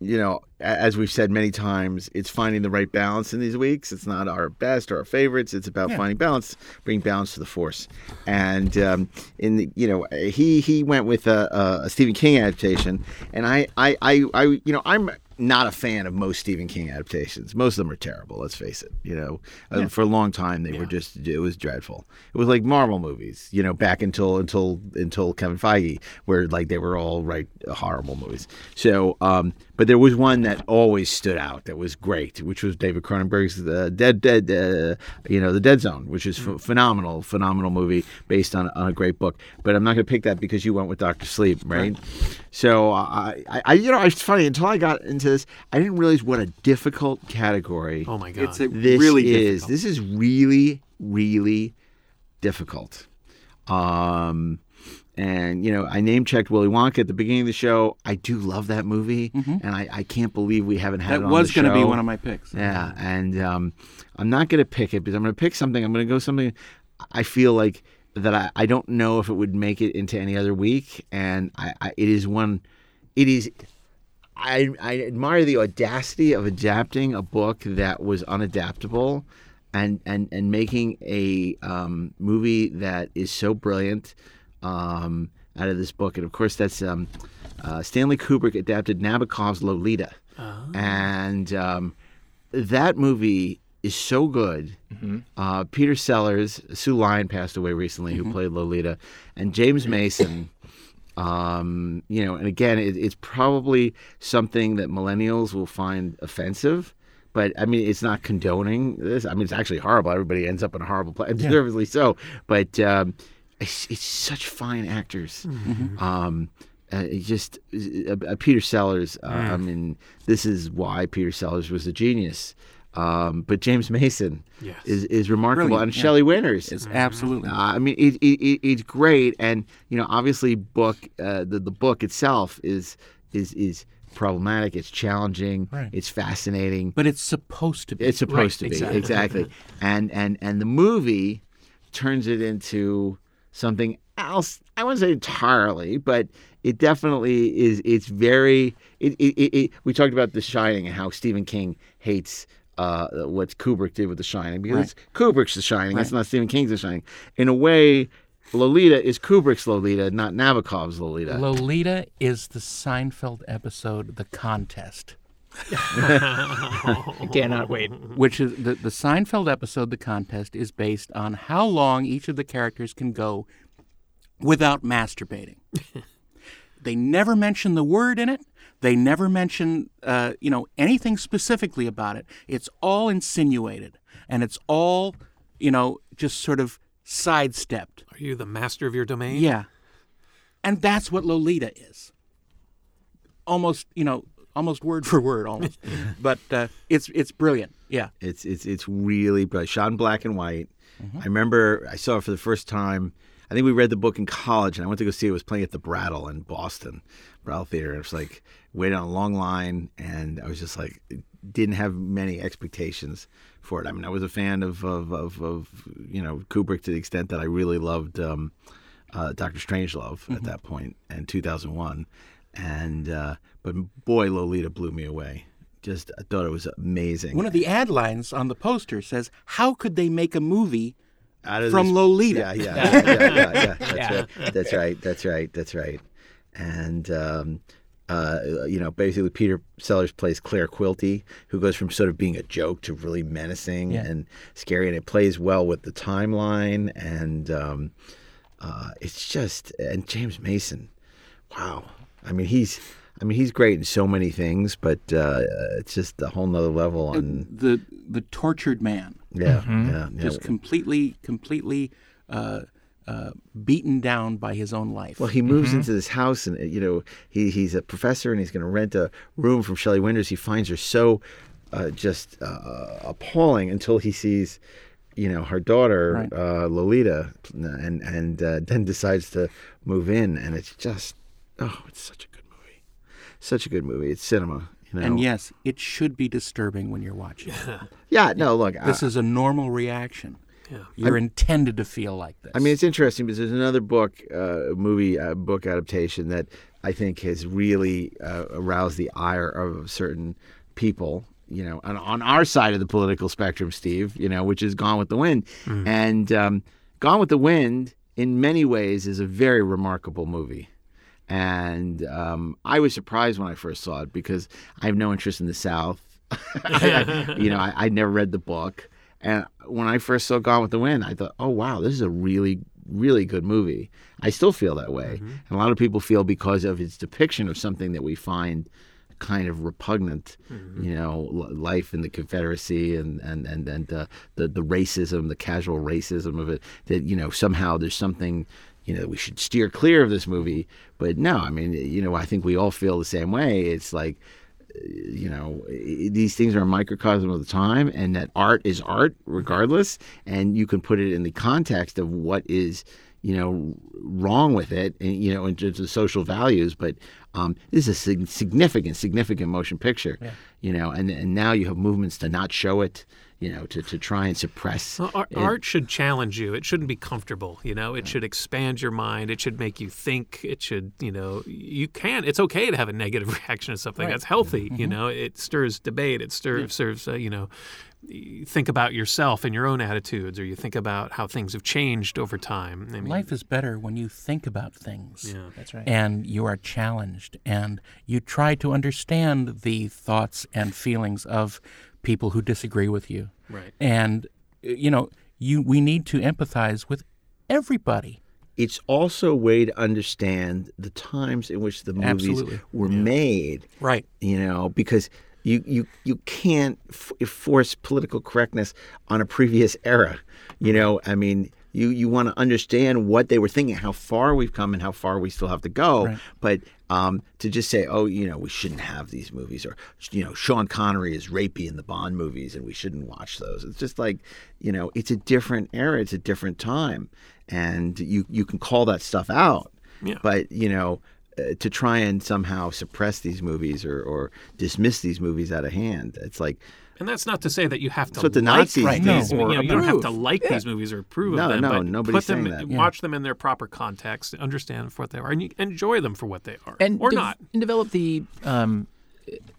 you know, as we've said many times, it's finding the right balance in these weeks. It's not our best or our favorites. It's about finding balance, bring balance to the force. And um, in the, you know, he he went with a, a, a Stephen King adaptation, and I, I I I you know I'm not a fan of most Stephen King adaptations. Most of them are terrible. Let's face it. You know, uh, for a long time they were just it was dreadful. It was like Marvel movies. You know, back until until until Kevin Feige, where like they were all right horrible movies. So, um, but there was one that always stood out that was great, which was David Cronenberg's uh, Dead Dead. Uh, you know, The Dead Zone, which is ph- phenomenal, phenomenal movie based on on a great book. But I'm not going to pick that because you went with Doctor Sleep, right? So I, I, you know, it's funny until I got into this, I didn't realize what a difficult category Oh my god. It's this really is. difficult. This is really, really difficult. Um, And you know, I name checked Willy Wonka at the beginning of the show. I do love that movie, and I, I can't believe we haven't had Mm-hmm. That it on was going to be one of my picks. Yeah, and um, I'm not going to pick it because I'm going to pick something. I'm going to go something I feel like that I, I don't know if it would make it into any other week, and I, I it is one. It is. I I admire the audacity of adapting a book that was unadaptable, and and and making a um, movie that is so brilliant um, out of this book. And of course, that's um, uh, Stanley Kubrick adapted Nabokov's Lolita, and um, that movie is so good. Uh, Peter Sellers, Sue Lyon passed away recently, who played Lolita, and James Mason. Um, you know, and again, it, it's probably something that millennials will find offensive. But I mean, it's not condoning this. I mean, it's actually horrible. Everybody ends up in a horrible place, deservedly so. But um, it's, it's such fine actors. Um, uh, just uh, uh, Peter Sellers. Uh, I mean, this is why Peter Sellers was a genius. Um, but James Mason Yes. is is remarkable, Brilliant, and yeah. Shelley Winters. is absolutely. Uh, I mean, it, it, it, it's great, and you know, obviously, book uh, the the book itself is is is problematic. It's challenging. Right. It's fascinating. but it's supposed to be. It's supposed to be exactly. exactly, and and and the movie turns it into something else. I wouldn't say entirely, but it definitely is. It's very. It, it, it, it, we talked about The Shining and how Stephen King hates. Uh, what Kubrick did with The Shining because Right. Kubrick's The Shining. That's not Stephen King's The Shining. In a way, Lolita is Kubrick's Lolita, not Nabokov's Lolita. Lolita is the Seinfeld episode, The Contest, I cannot wait. which is the, the Seinfeld episode, The Contest, is based on how long each of the characters can go without masturbating. they never mention the word in it. They never mention, uh, you know, anything specifically about it. It's all insinuated, and it's all, you know, just sort of sidestepped. Are you the master of your domain? Yeah. And that's what Lolita is. Almost, you know, almost word for word, almost. but uh, it's it's brilliant. Yeah. It's it's it's really but shot in black and white. Mm-hmm. I remember I saw it for the first time. I think we read the book in college, and I went to go see it. It was playing at the Brattle in Boston, Brattle Theater. And it was like waiting on a long line, and I was just like didn't have many expectations for it. I mean, I was a fan of of, of, of you know Kubrick to the extent that I really loved um, uh, Doctor Strangelove Mm-hmm. at that point in 2001, and uh, but boy, Lolita blew me away. Just I thought it was amazing. One of the ad lines on the poster says, "How could they make a movie Out of from this- Lolita?" Yeah, yeah, yeah, yeah, yeah, yeah. That's right. That's right. That's right. That's right. And um, uh, you know, basically, Peter Sellers plays Claire Quilty, who goes from sort of being a joke to really menacing Yeah. and scary, and it plays well with the timeline. And um, uh, it's just and James Mason, wow. I mean, he's. I mean, he's great in so many things, but uh, it's just a whole nother level. On The the tortured man, yeah, yeah, yeah. just completely, completely uh, uh, beaten down by his own life. Well, he moves into this house, and you know he he's a professor, and he's going to rent a room from Shelley Winters. He finds her so uh, just uh, appalling until he sees, you know, her daughter Right. uh, Lolita, and and uh, then decides to move in, and it's just oh, it's such a good movie, such a good movie. It's cinema, you know. and yes, it should be disturbing when you're watching. it. yeah, no, look, This I, is a normal reaction. Yeah. You're intended to feel like this. I mean, it's interesting because there's another book, uh, movie uh, book adaptation that I think has really uh, aroused the ire of certain people. You know, on, on our side of the political spectrum, Steve. You know, which is Gone with the Wind, and um, Gone with the Wind, in many ways, is a very remarkable movie. And um, I was surprised when I first saw it because I have no interest in the South. you know, I, I'd never read the book. And when I first saw Gone with the Wind, I thought, oh, wow, this is a really, really good movie. I still feel that way. And a lot of people feel because of its depiction of something that we find kind of repugnant, you know, life in the Confederacy and, and, and, and uh, the, the racism, the casual racism of it, that, you know, somehow there's something, you know, we should steer clear of this movie. But no, I mean, you know, I think we all feel the same way. It's like, you know these things are a microcosm of the time and that art is art regardless and you can put it in the context of what is you know, wrong with it, and, you know, in terms of social values. But um, this is a significant, significant motion picture, you know, and and now you have movements to not show it, you know, to, to try and suppress. Well, ar- it. art should challenge you. It shouldn't be comfortable. You know, it should expand your mind. It should make you think. It should, you know, you can. It's okay to have a negative reaction to something. That's healthy. You know, it stirs debate. It stirs, serves, uh, you know, you think about yourself and your own attitudes, or you think about how things have changed over time. I mean, Life is better when you think about things. Yeah. That's right. And you are challenged and you try to understand the thoughts and feelings of people who disagree with you. Right. And uh, you know, you we need to empathize with everybody. it's also a way to understand the times in which the movies Absolutely. were made. Right. you know, because you you you can't f- force political correctness on a previous era. You know, I mean, you you want to understand what they were thinking, how far we've come, and how far we still have to go. Right. But um, to just say, oh, you know, we shouldn't have these movies, or you know, Sean Connery is rapey in the Bond movies, and we shouldn't watch those. It's just like, you know, it's a different era, it's a different time, and you you can call that stuff out. Yeah. But you know, uh, to try and somehow suppress these movies or, or dismiss these movies out of hand, it's like And that's not to say that you have to That's what the like Nazis these, did. you, know, you don't have to Approve. like these movies or approve No, of them, no, but nobody's put them, saying that. Yeah. watch them in their proper context, understand for what they are, and you enjoy them for what they are, and or dev- not. and develop the um,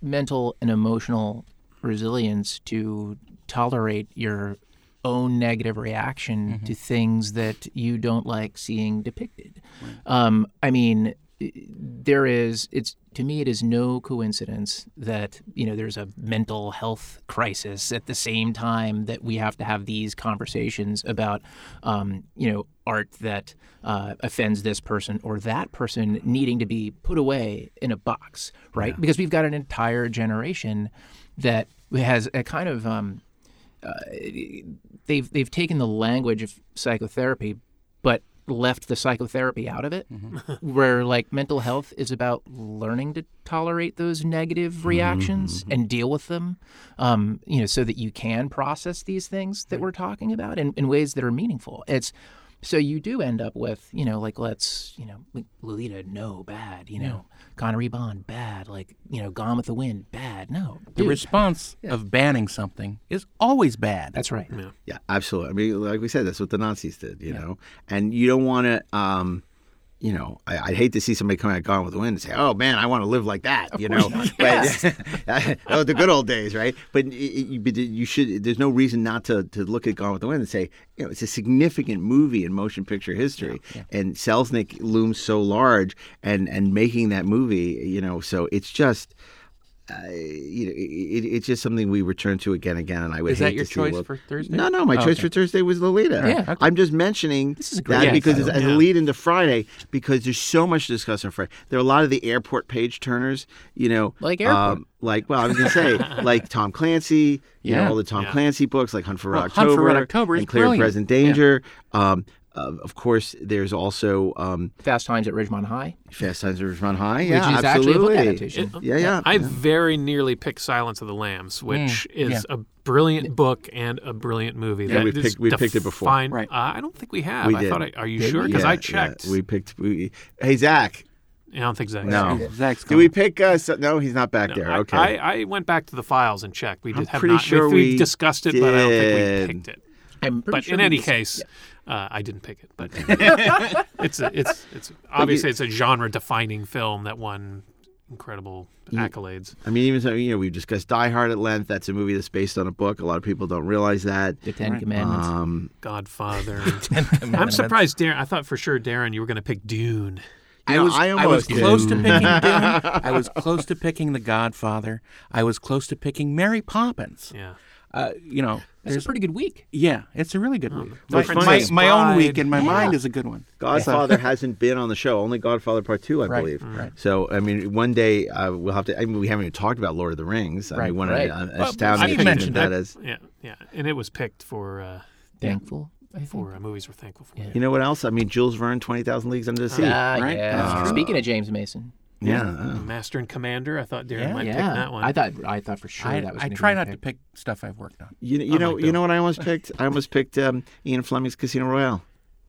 mental and emotional resilience to tolerate your own negative reaction to things that you don't like seeing depicted. Um, I mean, i- there is it's to me it is no coincidence that you know there's a mental health crisis at the same time that we have to have these conversations about um, you know art that uh, offends this person or that person needing to be put away in a box right? Because we've got an entire generation that has a kind of um, uh, they've they've taken the language of psychotherapy, but left the psychotherapy out of it. Mm-hmm. Where like mental health is about learning to tolerate those negative mm-hmm. reactions mm-hmm. and deal with them, um, you know, so that you can process these things that we're talking about in, in ways that are meaningful. It's so you do end up with, you know, like let's, you know, like Lolita, no, bad, you know, Connery Bond, bad, like, you know, Gone with the Wind, bad. No, The dude, response of banning something is always bad. that's right. Yeah, yeah, absolutely. I mean, like we said, that's what the Nazis did, you know. And you don't want to, um, you know, I, I'd hate to see somebody come out Gone with the Wind and say, "Oh man, I want to live like that," you know. But oh, the good old days, right? But y- y- but you should. There's no reason not to to look at Gone with the Wind and say, you know, it's a significant movie in motion picture history, and Selznick looms so large, and and making that movie, you know, so it's just. Uh, you know, it, it's just something we return to again and again, and I would Is hate that your to choice for Thursday? no, no, my Oh, choice okay. for Thursday was Lolita. Yeah, okay. I'm just mentioning This is a great that Yeah, because it's, title. as a lead into Friday, because there's so much to discuss on Friday. There are a lot of the airport page turners, you know, Like Airport. um, like well, I was gonna say like Tom Clancy, you know, Yeah. all the Tom Yeah. Clancy books, like Hunt for Red Well, Hunt for October, Red October is and Clear brilliant. Present Danger. Um, uh, of course, there's also um, Fast Times at Ridgemont High, Fast Times at Ridgemont High. which Yeah, is actually a book absolutely. adaptation. yeah, yeah. I very nearly picked Silence of the Lambs, which is yeah. a brilliant book and a brilliant movie. Yeah, that we've picked- we've picked it before. defined- Right. Uh, I don't think we have. We I did. thought. I, are you Did sure? Because Yeah, I yeah. checked. We picked. We, hey, Zach. I don't think Zach. No. Zach's Did gone. we pick? Uh, so, no, he's not back No, there. I- Okay. I, I went back to the files and checked. We I'm have pretty not. sure we, we we discussed it, but I don't think did. we picked it. I'm pretty But sure in any just- case, uh, I didn't pick it. But it's a, it's it's obviously it's a genre-defining film that won incredible accolades. I mean, even so, you know, we've discussed Die Hard at length. That's a movie that's based on a book. A lot of people don't realize that. the Ten Commandments. Um, Godfather. I'm surprised, Daren. I thought for sure, Daren, you were going to pick Dune. you I know, was, I I was close to picking Dune. I was close to picking The Godfather. I was close to picking Mary Poppins. Yeah. Uh, you know, That's a pretty good week. yeah, it's a really good week. The My, my, my own week in my Yeah. mind is a good one. Godfather hasn't been on the show. Only Godfather Part Two, I Right, believe. right. So, I mean, one day uh, we'll have to. I mean, we haven't even talked about Lord of the Rings. I Right, mean, one right. of the Well, astounding Steve mentioned that it. is. Yeah, yeah, and it was picked for uh, Thankful. I for uh, movies we're thankful for. Yeah. You know what else? I mean, Jules Verne, Twenty Thousand Leagues Under the Sea. Ah, right? yeah. That's. Speaking of James Mason. Yeah. uh, Master and Commander. I thought Daren Yeah. might pick that one. I thought I thought for sure I, that was. I gonna try be not my to pick. pick stuff I've worked on. You, you know, you know what I almost picked? I almost picked um, Ian Fleming's Casino Royale.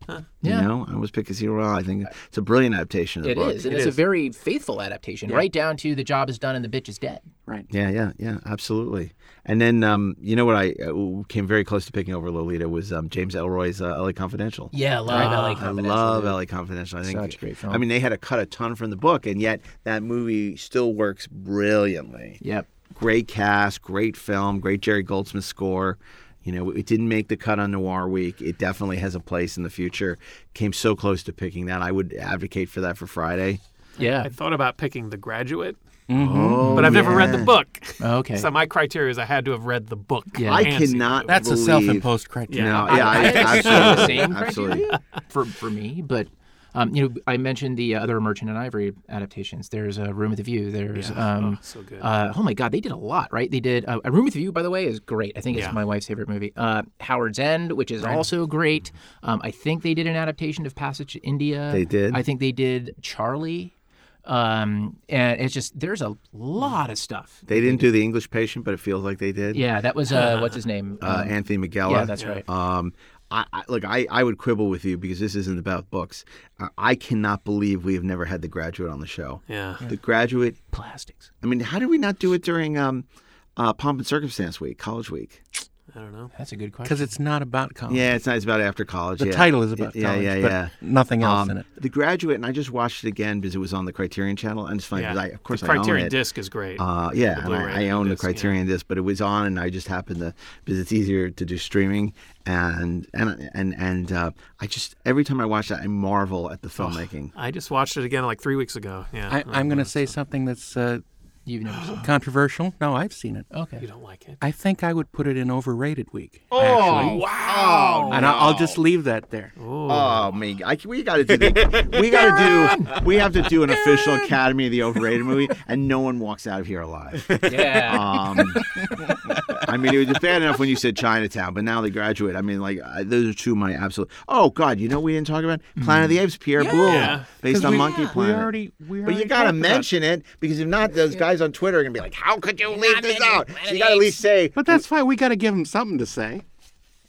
Yeah. You know, I always pick Casino Royale. I think it's a brilliant adaptation of the It book. is, and It it's a very faithful adaptation, right down to the job is done and the bitch is dead. Right. Yeah, yeah, yeah, absolutely. And then, um, you know what I uh, came very close to picking over Lolita was um, James Ellroy's uh, L.A. Confidential. Yeah, I love Ah, LA I love dude. L.A. Confidential. I think Such a great film. I mean, they had to cut a ton from the book, and yet that movie still works brilliantly. Yep. Great cast, great film, great Jerry Goldsmith score. You know, it didn't make the cut on Noir Week. It definitely has a place in the future. Came so close to picking that. I would advocate for that for Friday. Yeah. I thought about picking The Graduate, mm-hmm. Oh, but I've never read the yeah. book. Oh, okay. So my criteria is I had to have read the book. Yeah. I and seen the cannot. movie. That's a self-imposed criteria. No, Yeah. yeah, I, I actually the absolutely, same absolutely. criteria for for me, but um, you know, I mentioned the other Merchant and Ivory adaptations. There's a Room with a View. There's Yeah. um, Oh, so good. Uh, oh my God, they did a lot, right? They did uh, a Room with a View, by the way, is great. I think it's Yeah. my wife's favorite movie. Uh, Howard's End, which is also great. Um, I think they did an adaptation of Passage to India. They did? I think they did Charlie. Um, and it's just there's a lot of stuff. They didn't do the English Patient, but it feels like they did. Yeah, that was uh, what's his name? Uh, Um, Anthony Minghella. yeah, that's right. Um, I, I look. I, I would quibble with you because this isn't about books. Uh, I cannot believe we have never had The Graduate on the show. yeah. The Graduate. plastics. I mean, how did we not do it during um, uh, Pomp and Circumstance Week, College Week? I don't know. That's a good question. Because it's not about college. Yeah, it's not. It's about after college. The yeah. title is about yeah, college, yeah, but yeah. nothing else Um, in it. The Graduate, and I just watched it again because it was on the Criterion Channel, and it's funny Yeah. because I, of course, the I own Criterion it. disc is great. Uh, yeah, and I, I own the disc, yeah. Criterion disc, but it was on, and I just happened to because it's easier to do streaming, and and and and uh, I just every time I watch that, I marvel at the filmmaking. I just watched it again like three weeks ago. Yeah. I, I'm going to say something that's uh, You've never seen. it. controversial. No, I've seen it. Okay. You don't like it? I think I would put it in overrated week. Oh, actually. wow! And I- I'll just leave that there. Oh me, I, we got to do the, we got to do we have to do an official Academy of the Overrated movie, and no one walks out of here alive. Yeah. Um, I mean, it was bad enough when you said Chinatown, but now they Graduate. I mean, like I, those are two of my absolute. Oh God, you know what we didn't talk about Planet of the mm. Apes, Pierre Boulle, based on we- Monkey we Planet. already- we but you got to mention it because if not, those guys on Twitter are gonna be like, "How could you leave this out?" So you got to at least say, But that's fine. We got to give him something to say.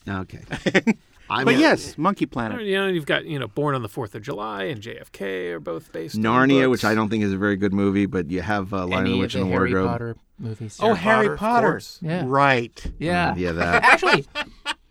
"Okay." I But mean, yes, Monkey Planet. You know, you've got you know, Born on the Fourth of July and JFK are both based. Narnia, books. which I don't think is a very good movie, but you have uh, Lion of Any the Witch and the Harry Wardrobe. Potter movies. Oh, Harry Potter, Potter. Yeah. Right. Yeah. Yeah, that. Actually,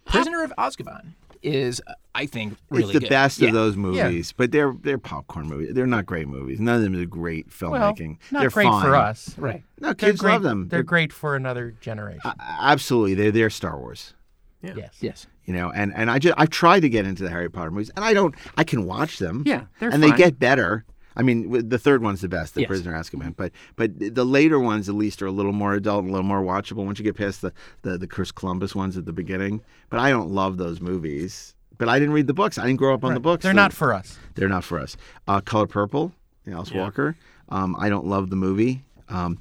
Prisoner of Azkaban is, I think, really it's the good. best Yeah. of those movies, but they're they're popcorn movies. They're not great movies. None of them are great Well, filmmaking. not they're great fine. for us. Right. No, They're kids great, love them. They're great for another generation. Uh, absolutely. They're they're Star Wars. Yes. Yes. You know, and and I just I've tried to get into the Harry Potter movies, and I don't. I can watch them. Yeah, they're and fine. they get better. I mean, the third one's the best, the Yes. Prisoner of Azkaban. But but the later ones at least are a little more adult and a little more watchable once you get past the the, the Chris Columbus ones at the beginning. But I don't love those movies. But I didn't read the books. I didn't grow up on the books. They're so not for us. They're not for us. Uh, Color Purple, Alice Yeah. Walker. Um, I don't love the movie. Um,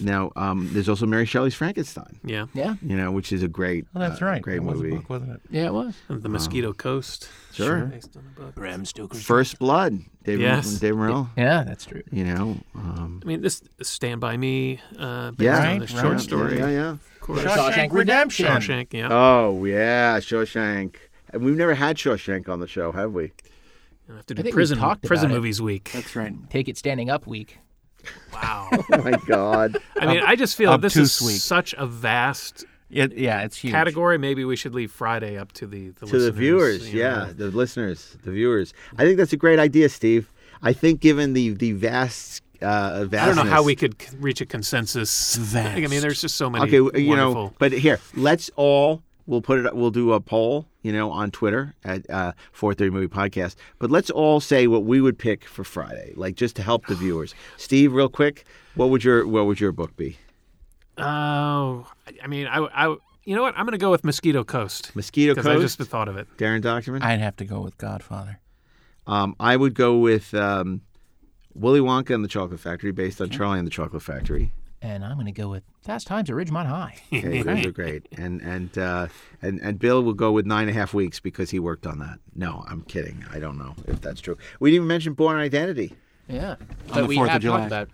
now um, there's also Mary Shelley's Frankenstein. Yeah. Yeah. You know, which is a great, Well, that's uh, right. great That was a movie. book, wasn't it? Yeah, it was. And the Mosquito Coast. Sure. Based on the book. Bram Stoker's. First Blood, David, Yes. David Morrell. Yeah, that's true. You know, um, I mean, this Stand by Me, uh, based yeah, on Right, the right. short story. Yeah, yeah. Of course. Shawshank Redemption. Shawshank. Yeah. Oh yeah, Shawshank. And we've never had Shawshank on the show, have we? I have to I do think prison talked prison about it. movies week. That's right. Take it standing up week. Wow. Oh my God. I mean, I just feel this is obtuse week. such a vast It, yeah, it's huge. category. Maybe we should leave Friday up to the, the to the viewers, you know. yeah, the listeners, the viewers. I think that's a great idea, Steve. I think given the the vast uh, vastness. I don't know how we could reach a consensus. Vast. I mean, there's just so many. Okay, you know, but here, let's all we'll put it. We'll do a poll, you know, on Twitter at uh, 430 Movie Podcast. But let's all say what we would pick for Friday, like just to help the viewers. Steve, real quick, what would your what would your book be? Oh, I mean, I, I, you know what? I'm going to go with Mosquito Coast Mosquito because I Coast. just thought of it. Daren Dochterman. I'd have to go with Godfather. Um, I would go with um, Willy Wonka and the Chocolate Factory, based on Charlie and the Chocolate Factory. And I'm going to go with Fast Times at Ridgemont High. Okay, those are great. And and uh, and and Bill will go with nine and a half weeks because he worked on that. No, I'm kidding. I don't know if that's true. We didn't even mention Born Identity. Yeah. On But the 4th of July.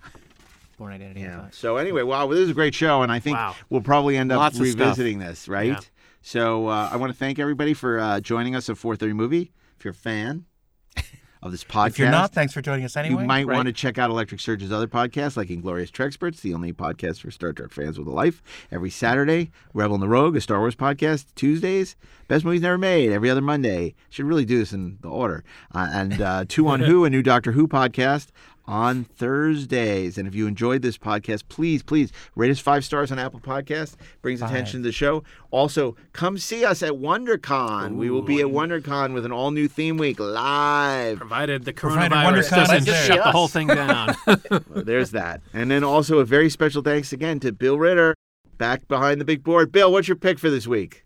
Born Identity. Yeah. So anyway, wow, this is a great show, and I think Wow. we'll probably end up Lots revisiting this, right? Yeah. So uh, I want to thank everybody for uh, joining us at 4:30 Movie. if you're a fan of this podcast. If you're not, thanks for joining us anyway. You might Right. want to check out Electric Surge's other podcasts, like Inglorious Trexperts, the only podcast for Star Trek fans with a life. Every Saturday, Rebel and the Rogue, a Star Wars podcast. Tuesdays, Best Movies Never Made. Every other Monday. Should really do this in the order. Uh, and uh, Two on Who, a new Doctor Who podcast on Thursdays. And if you enjoyed this podcast, please, please rate us five stars on Apple Podcasts. Brings attention to the show. Also, come see us at WonderCon. we will be at WonderCon with an all new theme week live. Provided the coronavirus WonderCon doesn't is shut the whole thing down. Well, there's that. And then also a very special thanks again to Bill Ritter, back behind the big board. Bill, what's your pick for this week?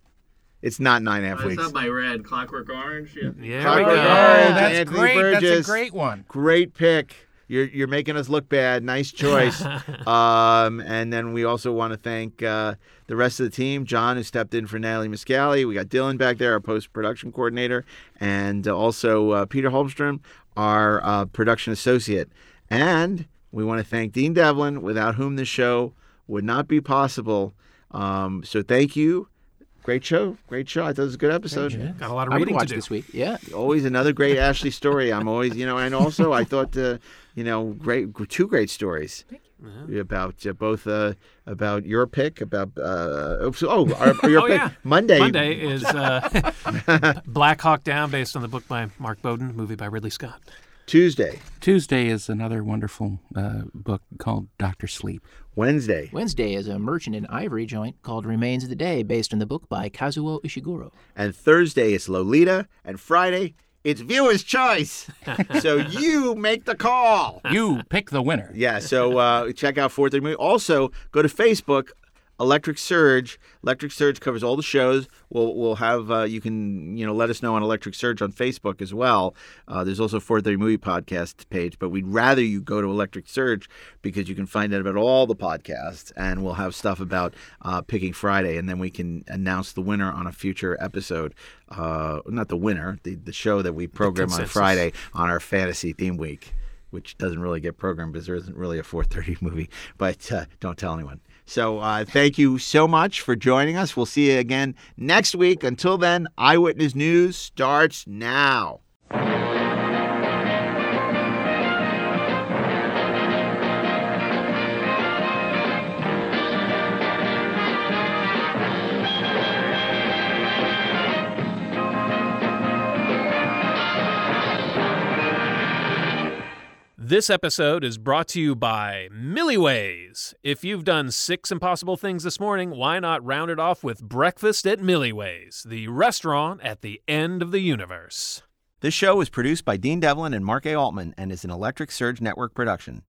It's not nine and a half weeks. Not my red Clockwork Orange. Yeah. yeah, Clockwork we go. Orange. Oh, that's Anthony great. That's a great one. Great pick. You're you're making us look bad. Nice choice. um, and then we also want to thank uh, the rest of the team. John, who stepped in for Natalie Miscali. We got Dylan back there, our post production coordinator, and also uh, Peter Holmstrom, our uh, production associate. And we want to thank Dean Devlin, without whom this show would not be possible. Um, so thank you. Great show. Great show. I thought it was a good episode. Got a lot of I would reading to watch do. this week. Yeah. always another great Ashley story. I'm always, you know, and also I thought, uh, you know, great two great stories about uh, both uh, about your pick about uh, oh, so- oh our, your Oh, pick yeah. Monday. Monday is uh, Black Hawk Down, based on the book by Mark Bowden, movie by Ridley Scott. Tuesday, Tuesday is another wonderful uh, book called Doctor Sleep. Wednesday, Wednesday is a Merchant and Ivory joint called Remains of the Day, based on the book by Kazuo Ishiguro. and Thursday it's Lolita, and Friday it's viewer's choice. so you make the call. You pick the winner. Yeah, so uh, check out 430 Movie. Also, go to Facebook, Electric Surge. Electric Surge covers all the shows. We'll we'll have uh, you can you know let us know on Electric Surge on Facebook as well. Uh, there's also 430 Movie podcast page, but we'd rather you go to Electric Surge because you can find out about all the podcasts, and we'll have stuff about uh, picking Friday, and then we can announce the winner on a future episode. Uh, not the winner, the the show that we program on. Friday on our fantasy theme week which doesn't really get programmed because there isn't really a 4:30 movie. But uh, don't tell anyone. So uh, thank you so much for joining us. We'll see you again next week. Until then, Eyewitness News starts now. This episode is brought to you by Milliways. If you've done six impossible things this morning, why not round it off with breakfast at Milliways, the restaurant at the end of the universe? This show was produced by Dean Devlin and Mark A. Altman and is an Electric Surge Network production.